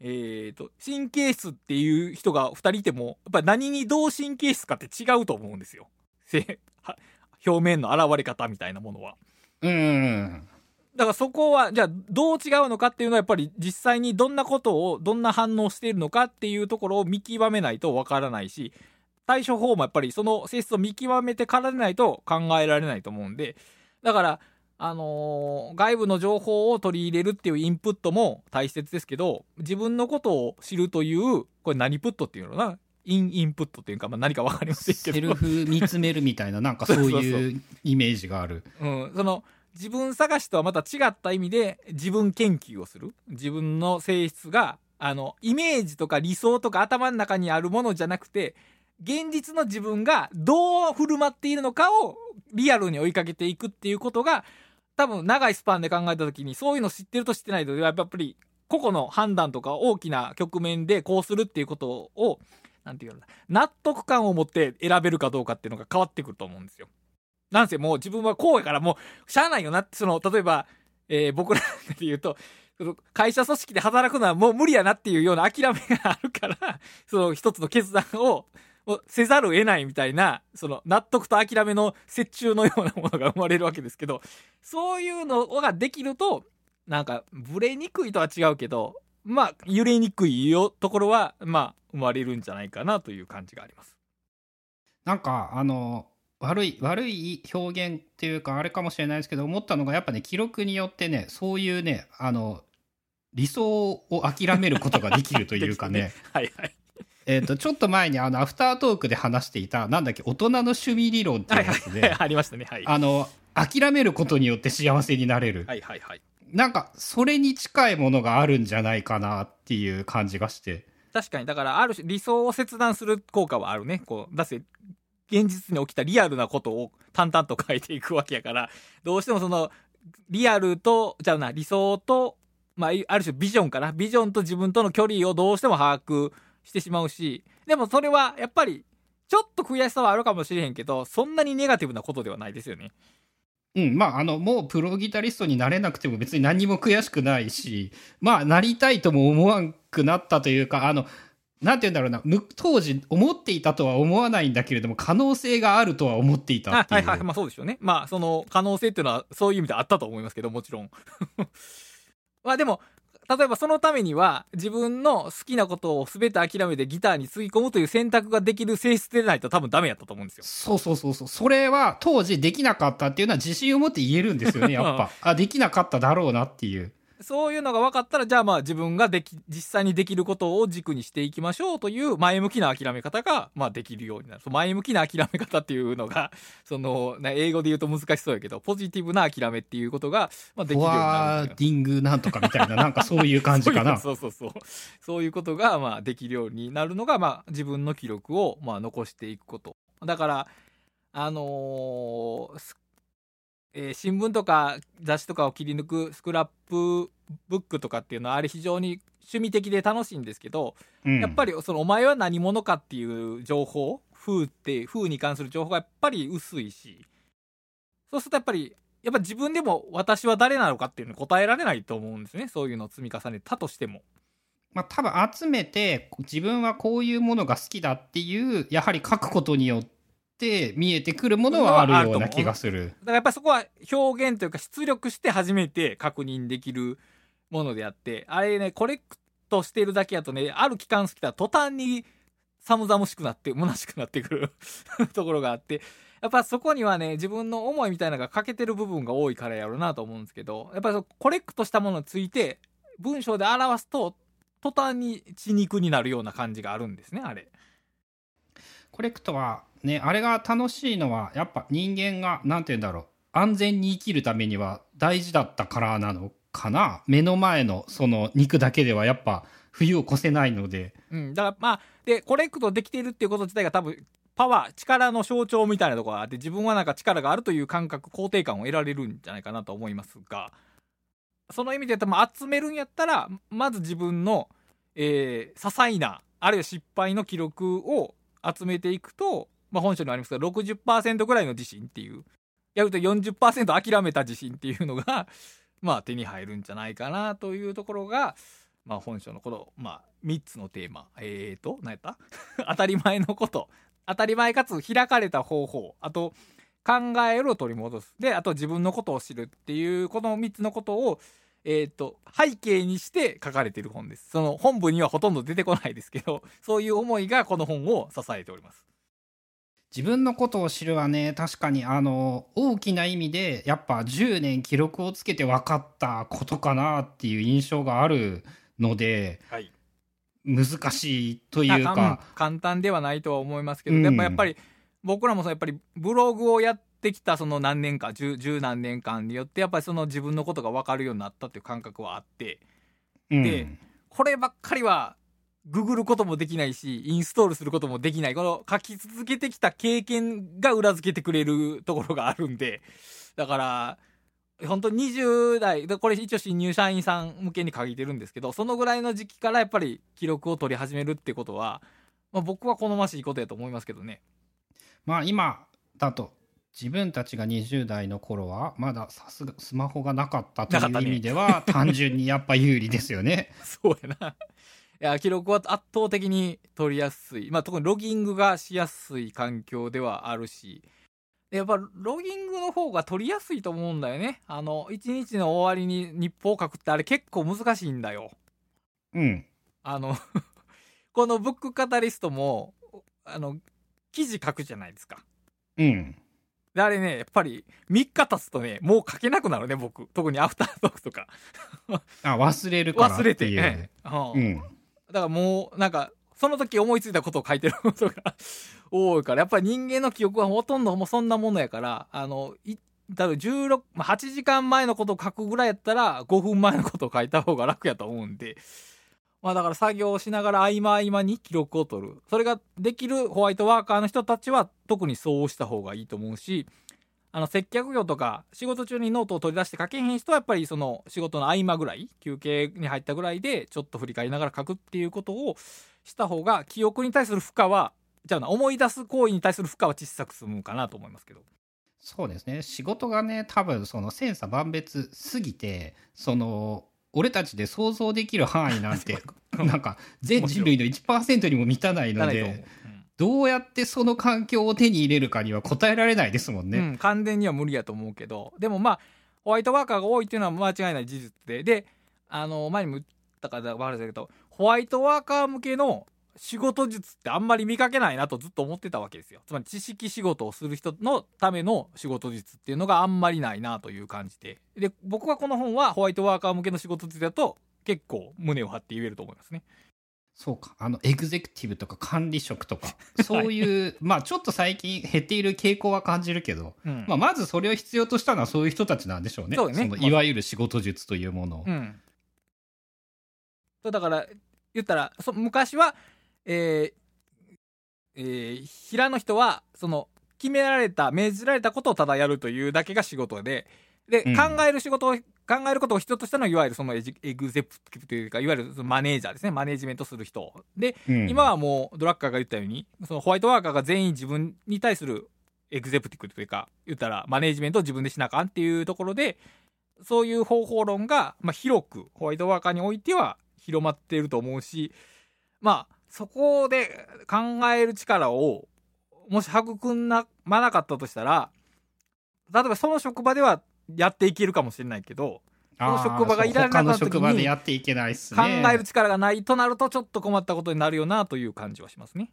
えっ、と、神経質っていう人が2人いても、やっぱり何にどう神経質かって違うと思うんですよ。表面の現れ方みたいなものは。うん。だからそこは、じゃあどう違うのかっていうのはやっぱり実際にどんなことを、どんな反応しているのかっていうところを見極めないとわからないし、対処法もやっぱりその性質を見極めてからでないと考えられないと思うんで。だからあのー外部の情報を取り入れるっていうインプットも大切ですけど自分のことを知るというこれ何プットっていうのかな？インインプットっていうか、まあ、何か分かりませんけど。セルフ見つめるみたいななんかそうそうそういうイメージがある。うん、その自分探しとはまた違った意味で自分研究をする自分の性質があのイメージとか理想とか頭の中にあるものじゃなくて現実の自分がどう振る舞っているのかをリアルに追いかけていくっていうことが多分長いスパンで考えた時にそういうの知ってると知ってないとやっぱり個々の判断とか大きな局面でこうするっていうことをなんていうの納得感を持って選べるかどうかっていうのが変わってくると思うんですよ。なんせもう自分はこうやからもうしゃあないよなってその例えば、えー僕らで言うとその会社組織で働くのはもう無理やなっていうような諦めがあるから その一つの決断ををせざるを得ないみたいなその納得と諦めの折衷のようなものが生まれるわけですけどそういうのができるとなんかブレにくいとは違うけどまあ揺れにくいよところはまあ生まれるんじゃないかなという感じがあります。なんかあの悪い悪い表現っていうかあれかもしれないですけど思ったのがやっぱね記録によってねそういうねあの理想を諦めることができるというかね はいはい。えーとちょっと前にあのアフタートークで話していたなんだっけ大人の趣味理論っていうやつでありましたね。はい。あの諦めることによって幸せになれる、はいはいはい。なんかそれに近いものがあるんじゃないかなっていう感じがして確かにだからある種理想を切断する効果はあるねこうだって現実に起きたリアルなことを淡々と書いていくわけやからどうしてもそのリアルとじゃあな理想と、まあ、ある種ビジョンかなビジョンと自分との距離をどうしても把握してしまうしでもそれはやっぱりちょっと悔しさはあるかもしれへんけどそんなにネガティブなことではないですよね。うん、まあ、あの、もうプロギタリストになれなくても別に何も悔しくないし、まあ、なりたいとも思わんくなったというか、あの、なんて言うんだろうな、む当時思っていたとは思わないんだけれども、可能性があるとは思っていたっていう。はいはいはいまあそうでしょうねまあその可能性っていうのはそういう意味であったと思いますけどもちろん まあでも例えばそのためには自分の好きなことを全て諦めてギターにつぎ込むという選択ができる性質でないと多分ダメやったと思うんですよそうそうそうそう。それは当時できなかったっていうのは自信を持って言えるんですよね、やっぱ。あ、できなかっただろうなっていう。そういうのが分かったらじゃあまあ自分ができ実際にできることを軸にしていきましょうという前向きな諦め方がまあできるようになる前向きな諦め方っていうのがそのね英語で言うと難しそうやけどポジティブな諦めっていうことがまあできるようになワるっていうーディングなんとかみたいな、なんかそういう感じかな。そうそうそうそういうことがまあできるようになるのがまあ自分の記録をまあ残していくことだからあのーすえー新聞とか雑誌とかを切り抜くスクラップブックとかっていうのはあれ非常に趣味的で楽しいんですけど、うんやっぱりそのお前は何者かっていう情報風って風に関する情報がやっぱり薄いしそうするとやっぱりやっぱ自分でも私は誰なのかっていうのに答えられないと思うんですねそういうのを積み重ねたとしても。まあ、多分集めて自分はこういうものが好きだっていうやはり書くことによってて見えてくるものはあるような気がする。だからやっぱりそこは表現というか出力して初めて確認できるものであってあれねコレクトしてるだけやとねある期間過ぎたら途端に寒々しくなって虚しくなってくる ところがあってやっぱそこにはね自分の思いみたいなのが欠けてる部分が多いからやろうなと思うんですけどやっぱりコレクトしたものについて文章で表すと途端に血肉になるような感じがあるんですねあれ。コレクトはねあれが楽しいのはやっぱ人間がなんて言うんだろう。安全に生きるためには大事だったからなのかな。目の前のその肉だけではやっぱ冬を越せないので。うん、だからまあでコレクトできているっていうこと自体が多分パワー力の象徴みたいなところがあって自分はなんか力があるという感覚肯定感を得られるんじゃないかなと思いますが。その意味で言うと、まあ、集めるんやったらまず自分の、えー些細なあるいは失敗の記録を集めていくと、まあ、本書にもありますが60%ぐらいの自信っていうやると40%諦めた自信っていうのが まあ手に入るんじゃないかなというところがまあ、本書のこの、まあ、3つのテーマ。えーと何やった？当たり前のこと。当たり前かつ開かれた方法。あと考えるを取り戻す。であと自分のことを知るっていうこの3つのことをえー、と背景にして書かれている本です。その本文にはほとんど出てこないですけど そういう思いがこの本を支えております。自分のことを知るはね確かにあの大きな意味でやっぱ10年記録をつけて分かったことかなっていう印象があるのではい。難しいというか。簡単ではないとは思いますけど、うん。やっぱやっぱり僕らもやっぱりブログをやってきたその何年か十十何年間によってやっぱりその自分のことが分かるようになったっていう感覚はあって。うん。でこればっかりはググることもできないしインストールすることもできない。この書き続けてきた経験が裏付けてくれるところがあるんで。だから本当に20代でこれ一応新入社員さん向けに書いてるんですけどそのぐらいの時期からやっぱり記録を取り始めるってことは、まあ、僕は好ましいことやと思いますけどね。まあ今だと自分たちが20代の頃はまださすがスマホがなかったという意味では単純にやっぱ有利ですよね。そうやな。いや記録は圧倒的に取りやすい、まあ、特にロギングがしやすい環境ではあるしでやっぱロギングの方が取りやすいと思うんだよねあの一日の終わりに日報を書くってあれ結構難しいんだようん。あの このブックカタリストもあの記事書くじゃないですかうん。であれねやっぱり3日経つとねもう書けなくなるね僕。特にアフタートークとか。あ忘れるから忘れっていう。て、うん。うん。だからもうなんかその時思いついたことを書いてることが 多いからやっぱり人間の記憶はほとんどもうそんなものやからあのい多分16、まあ、8時間前のことを書くぐらいやったら5分前のことを書いた方が楽やと思うんでまあだから作業をしながら合間合間に記録を取る。それができるホワイトワーカーの人たちは特にそうした方がいいと思うしあの接客業とか仕事中にノートを取り出して書けへん人はやっぱりその仕事の合間ぐらい休憩に入ったぐらいでちょっと振り返りながら書くっていうことをした方が記憶に対する負荷はじゃあな思い出す行為に対する負荷は小さく済むかなと思いますけど。そうですね。仕事がね多分その千差万別すぎてその俺たちで想像できる範囲なんて なんか全人類の1%にも満たないのでどうやってその環境を手に入れるかには答えられないですもんね。うんうん完全には無理やと思うけど。でもまあホワイトワーカーが多いっていうのは間違いない事実で。であの前にも言ったから分かるんだけどホワイトワーカー向けの仕事術ってあんまり見かけないなとずっと思ってたわけですよ。つまり知識仕事をする人のための仕事術っていうのがあんまりないなという感じで。で僕はこの本はホワイトワーカー向けの仕事術だと結構胸を張って言えると思いますね。そうか。あのエグゼクティブとか管理職とか。そういう、まあちょっと最近減っている傾向は感じるけど、うん。まあ、まずそれを必要としたのはそういう人たちなんでしょうね。そうね。のいわゆる仕事術というものを。うん、だから言ったらそ昔は、えーえー平の人はその決められた命じられたことをただやるというだけが仕事でで、うん。考える仕事を考えることを必要としたのはいわゆるそのエジエグゼプティブというかいわゆるそのマネージャーですね。マネージメントする人。でうん。今はもうドラッカーが言ったようにそのホワイトワーカーが全員自分に対するエグゼプティブというか言ったらマネージメントを自分でしなあかんっていうところでそういう方法論が、まあ、広くホワイトワーカーにおいては広まっていると思うしまあそこで考える力をもし育んなまなかったとしたら例えばその職場ではやっていけるかもしれないけどその職場がいらなかった時にいけないっす考ね。える力がないとなるとちょっと困ったことになるよなという感じはしますね。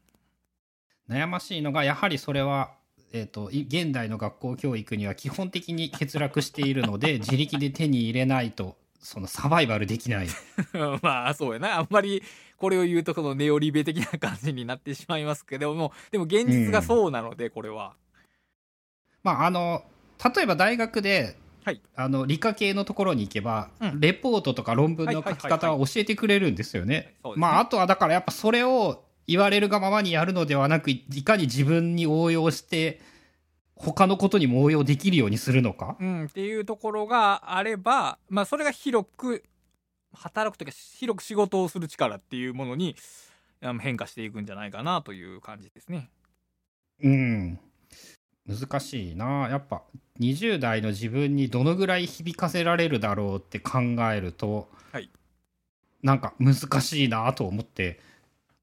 悩ましいのがやはりそれは、えー、とい現代の学校教育には基本的に欠落しているので自力で手に入れないとそのサバイバルできない。まあそうやな。あんまりこれを言うとこのネオリベ的な感じになってしまいますけども。でも現実がそうなのでこれは、まああの例えば大学で、はい。あの理科系のところに行けば、うん。レポートとか論文の書き方は教えてくれるんですよね。まああとはだからやっぱそれを言われるがままにやるのではなくいかに自分に応用して他のことにも応用できるようにするのか？うん、っていうところがあれば、まあ、それが広く働くというか広く仕事をする力っていうものに変化していくんじゃないかなという感じですね。うん難しいなやっぱ20代の自分にどのぐらい響かせられるだろうって考えると、はいなんか難しいなと思って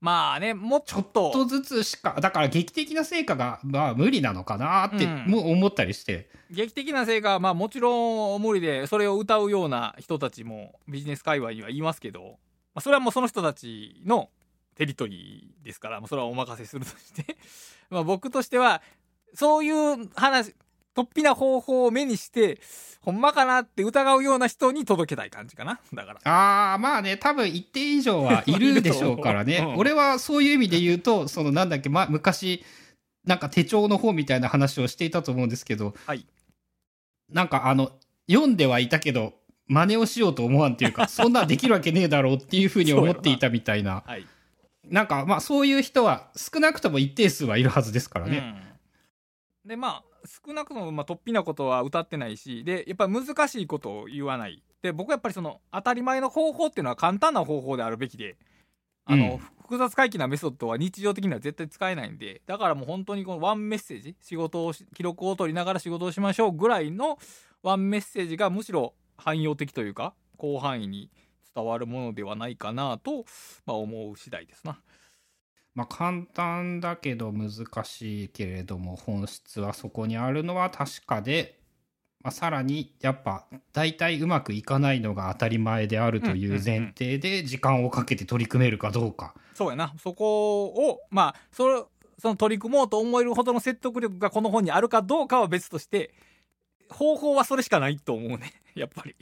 まあねもうちょっと。ちょっとずつしかだから劇的な成果がまあ無理なのかなって思ったりして、劇的な成果はまあもちろん無理でそれを歌うような人たちもビジネス界隈にはいますけど、まあ、それはもうその人たちのテリトリーですから、まあ、それはお任せするとして。まあ僕としてはそういう話突飛な方法を目にしてほんまかなって疑うような人に届けたい感じかな。だから。ああまあね多分一定以上はいるでしょうからね、うん。俺はそういう意味で言うとそのなんだっけ、ま、昔なんか手帳の方みたいな話をしていたと思うんですけど、はい。なんかあの読んではいたけど真似をしようと思わんっていうか そんなんできるわけねえだろうっていうふうに思っていたみたいな。はい、なんかまあそういう人は少なくとも一定数はいるはずですからね。うん、でまあ少なくともまあ突飛なことは歌ってないしでやっぱり難しいことを言わないで僕はやっぱりその当たり前の方法っていうのは簡単な方法であるべきであの、うん複雑回帰なメソッドは日常的には絶対使えないんでだからもう本当にこのワンメッセージ仕事をし記録を取りながら仕事をしましょうぐらいのワンメッセージがむしろ汎用的というか広範囲に伝わるものではないかなと、まあ、思う次第ですな。まあ簡単だけど難しいけれども本質はそこにあるのは確かで、まあ、さらにやっぱ大体うまくいかないのが当たり前であるという前提で時間をかけて取り組めるかどうか。そうやな。そこをまあそれその取り組もうと思えるほどの説得力がこの本にあるかどうかは別として方法はそれしかないと思うね。やっぱり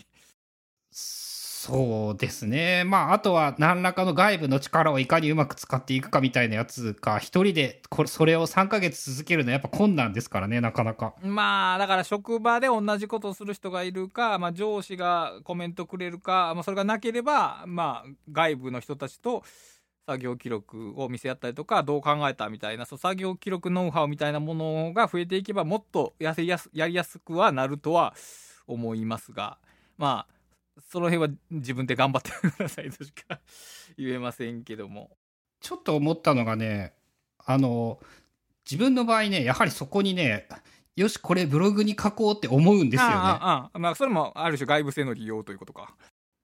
そうですね。まあ、あとは何らかの外部の力をいかにうまく使っていくかみたいなやつか、一人でこれそれを3ヶ月続けるのはやっぱ困難ですからね、なかなか。まあだから職場で同じことをする人がいるか、まあ、上司がコメントくれるか、まあ、それがなければ、まあ、外部の人たちと作業記録を見せ合ったりとかどう考えたみたいなそう作業記録ノウハウみたいなものが増えていけばもっとやりやすやりやすくはなるとは思いますがまあその辺は自分で頑張ってくださいとしか言えませんけども。ちょっと思ったのがね、あの、自分の場合ね、やはりそこにね、よし、これブログに書こうって思うんですよね。ああああまあそれもある種外部性の利用ということか。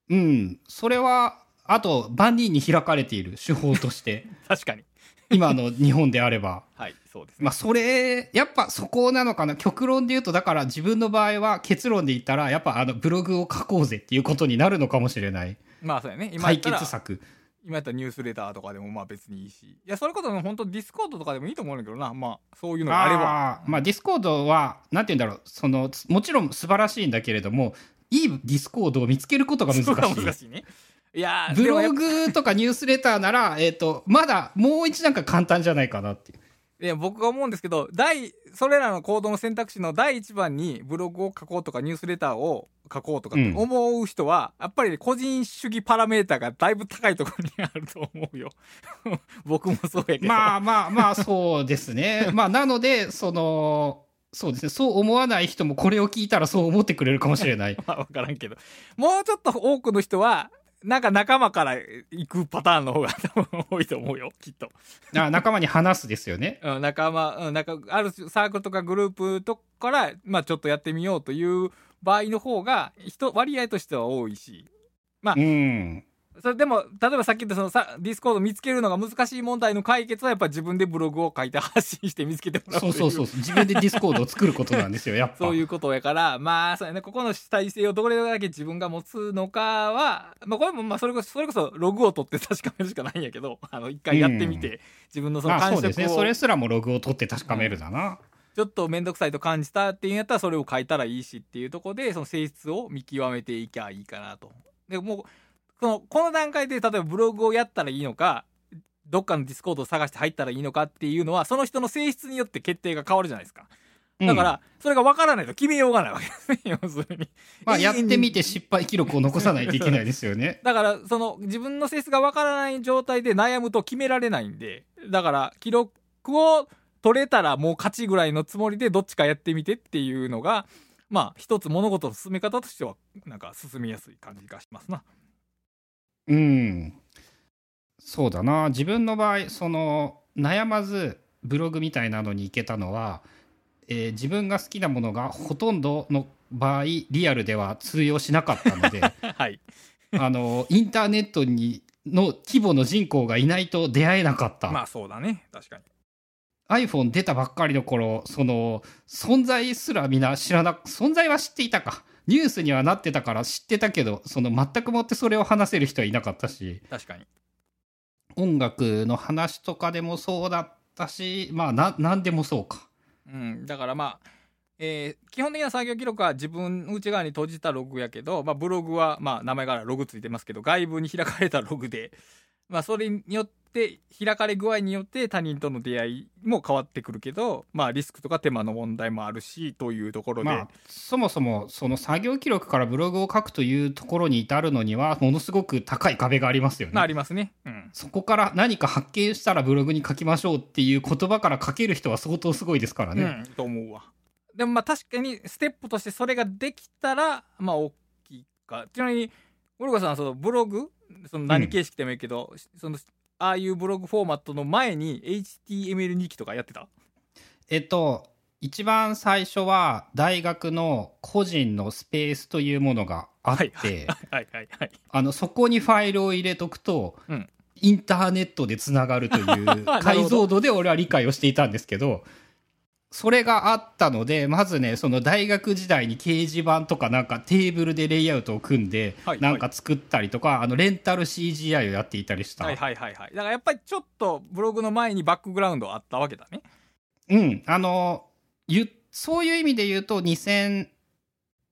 うん。それは、あと、万人に開かれている手法として、確かに。今の日本であれば。はいそうですね。まあ、それ、やっぱそこなのかな。極論で言うと、だから自分の場合は結論で言ったら、やっぱあのブログを書こうぜっていうことになるのかもしれない。まあそうやね。今や解ったら決策。今やったらニュースレターとかでもまあ別にいいし。いや、それこそ本当ディスコードとかでもいいと思うんだけどな。まあそういうのがあれば。まあ、ディスコードは、なんて言うんだろう。その、もちろん素晴らしいんだけれども、いいディスコードを見つけることが難しい。難しいね。いやーブログとかニュースレターなら、えっ、と、まだもう一段階簡単じゃないかなっていう。いや僕が思うんですけど、第、それらの行動の選択肢の第一番にブログを書こうとかニュースレターを書こうとかって思う人は、やっぱり個人主義パラメーターがだいぶ高いところにあると思うよ。僕もそうやけど。まあまあまあ、そうですね。まあ、なので、その、そうですね。そう思わない人もこれを聞いたらそう思ってくれるかもしれない。まあ分からんけどもうちょっと多くの人はなんか仲間から行くパターンの方が 多分多いと思うよきっと、あ仲間に話すですよね。うん、仲間、うん、なんかあるサークルとかグループとかから、まあ、ちょっとやってみようという場合の方が人割合としては多いしうん。それでも例えばさっき言ったそのさディスコード見つけるのが難しい問題の解決はやっぱ自分でブログを書いて発信して見つけてもらうそうそうそう。自分でディスコードを作ることなんですよ、やっぱ。そういうことやから、まあ、そうやね、ここの主体性をどれだけ自分が持つのかは、まあ、これも、まあ、それこそ、それこそ、ログを取って確かめるしかないんやけど、あの、一回やってみて、自分のそのまあ感触を、そうですね。それすらもログを取って確かめるだな。ちょっと面倒くさいと感じたっていうんやったら、それを書いたらいいしっていうところで、その性質を見極めていきゃいいかなと。で、もう、この、この段階で、例えばブログをやったらいいのか、どっかのディスコードを探して入ったらいいのかっていうのは、その人の性質によって決定が変わるじゃないですか。だかうんら、それが分からないと決めようがないわけですね、要するに。まあ、やってみてて失敗記録を残さないといけないですよね。だから、その、自分の性質が分からない状態で悩むと決められないんで、だから、記録を取れたらもう勝ちぐらいのつもりでどっちかやってみてっていうのが、まあ、一つ物事の進め方としては、なんか進みやすい感じがしますな。うん。そうだな。自分の場合、その、悩まずブログみたいなのに行けたのは、えー自分が好きなものがほとんどの場合、リアルでは通用しなかったので、はい。あの、インターネットに、の規模の人口がいないと出会えなかった。まあ、そうだね。確かに。iPhone 出たばっかりの頃、その、存在すらみんな知らな、存在は知っていたか。ニュースにはなってたから知ってたけど、その全くもってそれを話せる人はいなかったし、確かに。音楽の話とかでもそうだったしまあな何でもそうか。うん、だからまあ、えー基本的な作業記録は自分内側に閉じたログやけど、まあ、ブログはまあ名前からログついてますけど外部に開かれたログで、まあ、それによって開かれ具合によって他人との出会いも変わってくるけど、まあ、リスクとか手間の問題もあるしというところで、まあそもそもその作業記録からブログを書くというところに至るのにはものすごく高い壁がありますよね、まあ、ありますね。うん。そこから何か発見したらブログに書きましょうっていう言葉から書ける人は相当すごいですからね、うん、と思うわ。でもまあ確かにステップとしてそれができたらまあ大きいか。ちなみにゴルゴさんはそのブログその何形式でもいいけど、そのああいうブログフォーマットの前に HTML 日記とかやってた？えっと一番最初は大学の個人のスペースというものがあって、はいはいはいはいあのそこにファイルを入れとくと、うん。インターネットでつながるという 解像度で俺は理解をしていたんですけどそれがあったのでまずねその大学時代に掲示板とかなんかテーブルでレイアウトを組んではいなんか作ったりとか、あのレンタル CGI をやっていたりした、はいはいはいはい。だからやっぱりちょっとブログの前にバックグラウンドあったわけだね。うん。あのゆそういう意味で言うと2000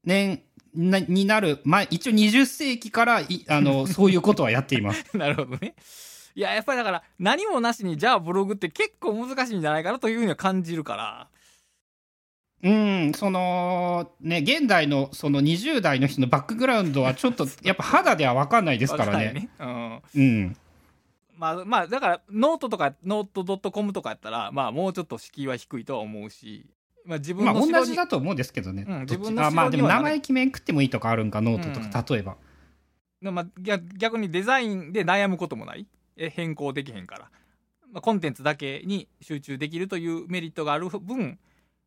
年なになる前一応20世紀からいあの そういうことはやっています。なるほどねいややっぱりだから何もなしにじゃあブログって結構難しいんじゃないかなというふうには感じるからうん、そのね、現代のその20代の人のバックグラウンドはちょっと やっぱ肌では分かんないですからね。うんうん。まあまあだからノートとかノート .com とかやったらまあもうちょっと敷居は低いとは思うし、まあ、自分まあ同じだと思うんですけどね。うん自分のあまあでも名前決めんくってもいいとかあるんか、ノートとか、例えば。まあ、逆逆にデザインで悩むこともないえ変更できへんから、まあ、コンテンツだけに集中できるというメリットがある分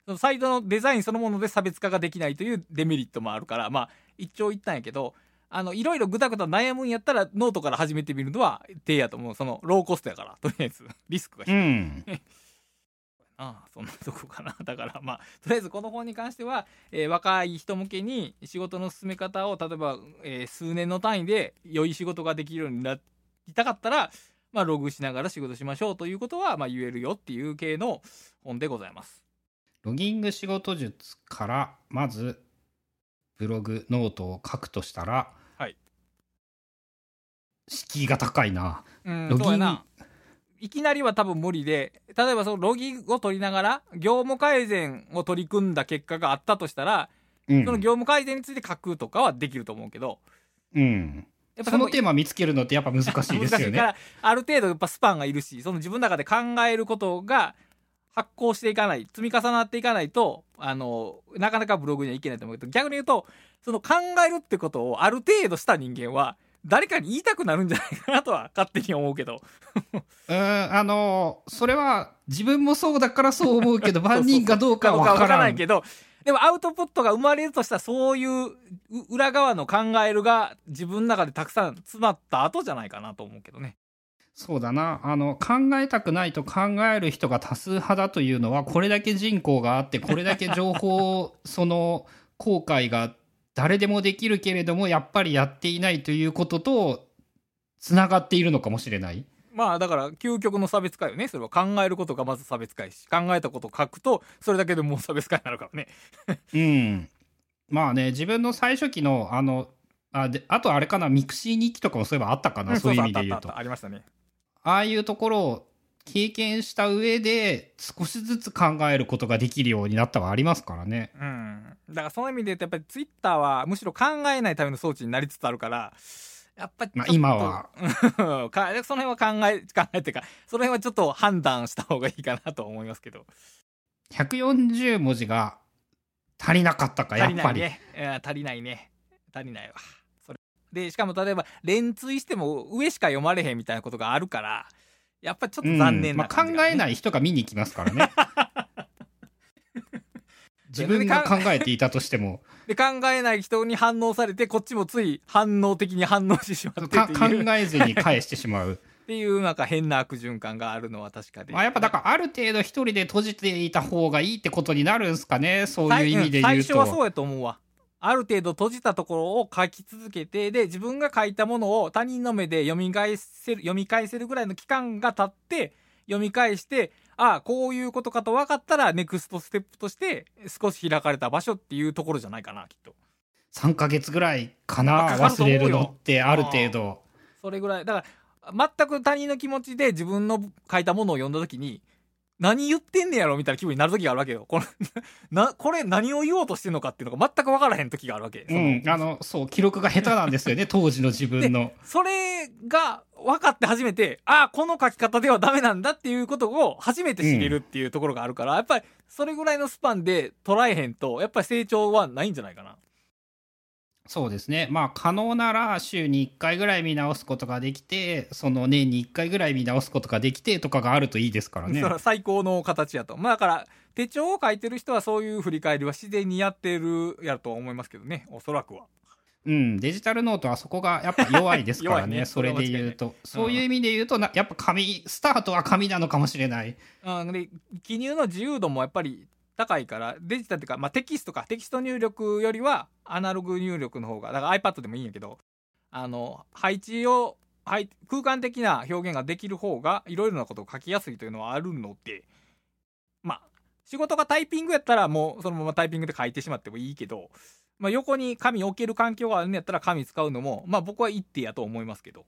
そのサイトのデザインそのもので差別化ができないというデメリットもあるからまあ一長一短やけどあのいろいろぐだぐだ悩むんやったらノートから始めてみるのは手やと思う。そのローコストやからとりあえず。リスクが低い。うん。ああそんなとこかな。だからまあとりあえずこの本に関しては、えー若い人向けに仕事の進め方を例えば、えー数年の単位で良い仕事ができるようになりたかったら、まあ、ログしながら仕事しましょうということは、まあ、言えるよっていう系の本でございます。ロギング仕事術から、まず、ブログ、ノートを書くとしたら、はい。敷居が高いな。うんロギンそうやないきなりは多分無理で例えばそのロギを取りながら業務改善を取り組んだ結果があったとしたら、うんその業務改善について書くとかはできると思うけどうん。やっぱそのテーマ見つけるのってやっぱ難しいですよね。からある程度やっぱスパンがいるしその自分の中で考えることが発酵していかない積み重なっていかないとあのなかなかブログにはいけないと思うけど逆に言うとその考えるってことをある程度した人間は誰かに言いたくなるんじゃないかなとは勝手に思うけど。うん、あの、それは自分もそうだからそう思うけど、万人かどうかは分からないけどでもアウトプットが生まれるとしたらそういう裏側の考えるが自分の中でたくさん詰まった後じゃないかなと思うけどね。そうだな。あの、考えたくないと考える人が多数派だというのは、これだけ人口があって、これだけ情報、その、後悔が誰でもできるけれども、やっぱりやっていないということと、つながっているのかもしれない。まあだから究極の差別化よねそれは考えることがまず差別化やし考えたことを書くとそれだけでもう差別化になるからね うん。まあね、自分の最初期の、あの、あであとあれかな、ミクシー日記とかもそういえばあったかな、そういう意味で言うと。ありましたねああいうところを経験した上で少しずつ考えることができるようになったはありますからね。うんだからその意味で言うとやっぱりツイッターはむしろ考えないための装置になりつつあるからやっぱりまあ今は。その辺は考え考えてかその辺はちょっと判断した方がいいかなと思いますけど。140文字が足りなかったか、や足りないっぱり。足りないね。足りないわ。それ。でしかも例えば連追しても上しか読まれへんみたいなことがあるからやっぱちょっと残念うん。まあ、考えない人が見に行きますからね。自分が考えていたとしても、で考えない人に反応されてこっちもつい反応的に反応してしまってか考っていう。えずに返してしまう。っていうなんか変な悪循環があるのは確かで、まあ、やっぱだからある程度一人で閉じていた方がいいってことになるんですかね、そういう意味で言うと。最初はそうやと思うわ。ある程度閉じたところを書き続けてで自分が書いたものを他人の目で読み返せる読み返せるぐらいの期間が経って読み返してああこういうことかと分かったらネクストステップとして少し開かれた場所っていうところじゃないかなきっと。3ヶ月ぐらいかなかか忘れるのってある程度。それぐらい。だから全く他人の気持ちで自分の書いたものを読んだ時に何言ってんねやろみたいな気分になる時があるわけよ。これ なこれ何を言おうとしてんのかっていうのが全く分からへん時があるわけ、うん。あのそう記録が下手なんですよね。当時の自分の。それが分かって初めてああこの書き方ではダメなんだっていうことを初めて知れるっていうところがあるから、やっぱりそれぐらいのスパンで捉えへんとやっぱり成長はないんじゃないかな。そうですね。まあ可能なら週に1回ぐらい見直すことができてその年に1回ぐらい見直すことができてとかがあるといいですからね。最高の形やと。まあだから手帳を書いてる人はそういう振り返りは自然にやってるやと思いますけどね。おそらくは。うん、デジタルノートはそこがやっぱ弱いですからね。ねそれで言うと。そういう意味で言うとなやっぱ紙スタートは紙なのかもしれない。あで記入の自由度もやっぱり高いからデジタルっていうか、まあ、テキストか。テキスト入力よりはアナログ入力の方がだから iPad でもいいんやけどあの配置を配空間的な表現ができる方がいろいろなことを書きやすいというのはあるのでまあ仕事がタイピングやったらもうそのままタイピングで書いてしまってもいいけど、まあ、横に紙置ける環境があるんやったら紙使うのもまあ僕は一手やと思いますけど。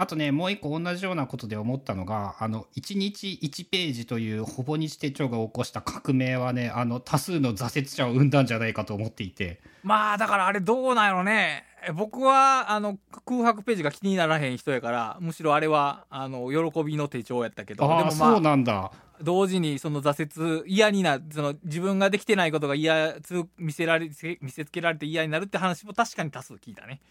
あとねもう一個同じようなことで思ったのがあの1日1ページというほぼ日手帳が起こした革命はねあの多数の挫折者を生んだんじゃないかと思っていて。まあだからあれどうなんやろね。え僕はあの空白ページが気にならへん人やからむしろあれはあの喜びの手帳やったけど。でああ、もそうまあなんだ。同時にその挫折嫌になその自分ができてないことが嫌つ見せられ見せつけられて嫌になるって話も確かに多数聞いたね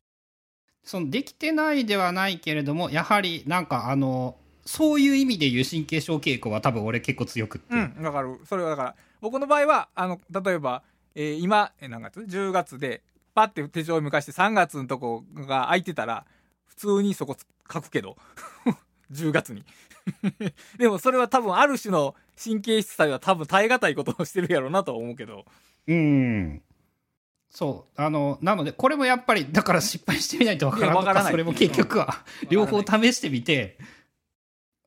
そのできてないではないけれどもやはりなんかあのそういう意味で言う神経症傾向は多分俺結構強くって、うんわかる。それはだから僕の場合はあの例えば、えー今えー何月？10月でパッて手帳を向かして3月のとこが空いてたら普通にそこ書くけど。10月に。でもそれは多分ある種の神経質さは多分耐え難いことをしてるやろうなとは思うけど。うん。そう。あの、なので、これもやっぱり、だから失敗してみないとわからんとか、いからないそれも結局は、両方試してみて、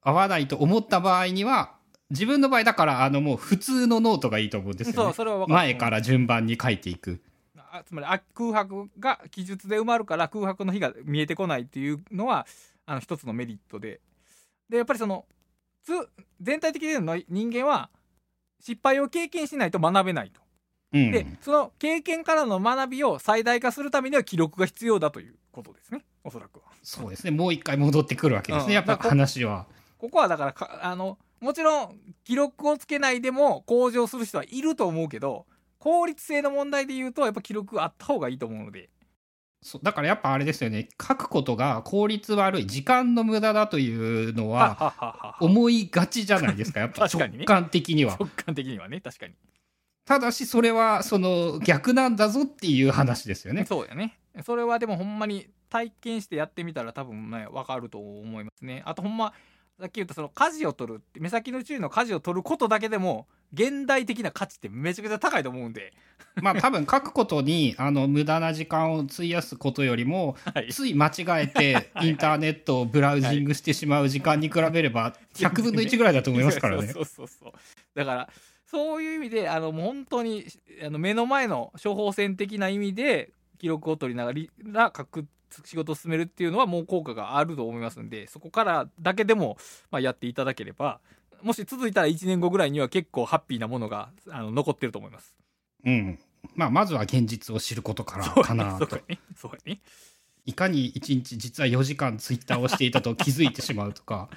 合わないと思った場合には、自分の場合だから、あの、もう普通のノートがいいと思うんですよ、ね。そうそれは分かる前から順番に書いていく。あつまりあ空白が記述で埋まるから空白の日が見えてこないっていうのはあの一つのメリットででやっぱりそのつ全体的にの人間は失敗を経験しないと学べないと。うん。でその経験からの学びを最大化するためには記録が必要だということですねおそらくは。そうですね。もう一回戻ってくるわけですね。うんやっぱ話は。ここはだからかあのもちろん記録をつけないでも向上する人はいると思うけど効率性の問題で言うとやっぱ記録あった方がいいと思うので。そうだからやっぱあれですよね。書くことが効率悪い、時間の無駄だというのは、思いがちじゃないですか。やっぱ直感的には。直感的にはね確かにただしそれはその逆なんだぞっていう話ですよね。そうやね。それはでもほんまに体験してやってみたら多分ね分かると思いますね。あとほんまさっき言ったその舵を取る目先の注意の舵を取ることだけでも現代的な価値ってめちゃくちゃ高いと思うんで、まあ多分書くことにあの無駄な時間を費やすことよりもはい、つい間違えてインターネットをブラウジングしてしまう時間に比べれば100分の1ぐらいだと思いますからね。そうそうそう。だからそういう意味であのもう本当にあの目の前の処方箋的な意味で記録を取りながら書く仕事を進めるっていうのはもう効果があると思いますんでそこからだけでも、まあ、やっていただければもし続いたら1年後ぐらいには結構ハッピーなものがあの残ってると思います。うん。まあまずは現実を知ることからかなとそうや。ねそうやねいかに1日実は4時間ツイッターをしていたと気づいてしまうとか。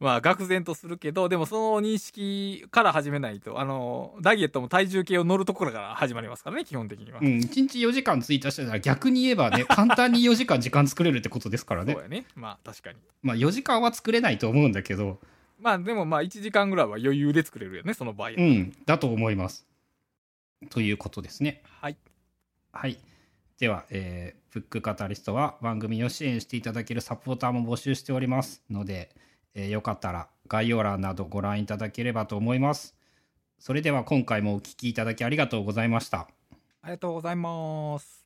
まあ愕然とするけどでもその認識から始めないとあのダイエットも体重計を乗るところから始まりますからね基本的には。うん、1日4時間ツイーしてたら逆に言えばね、簡単に4時間時間作れるってことですからねそう。やねまあ確かに。まあ4時間は作れないと思うんだけど、まあでもまあ1時間ぐらいは余裕で作れるよねその場合、うん、だと思います。ということですね。はいはい。では、えー、ブックカタリストは番組を支援していただけるサポーターも募集しておりますので、えーよかったら概要欄などご覧いただければと思います。それでは今回もお聞きいただきありがとうございました。あありがとうございます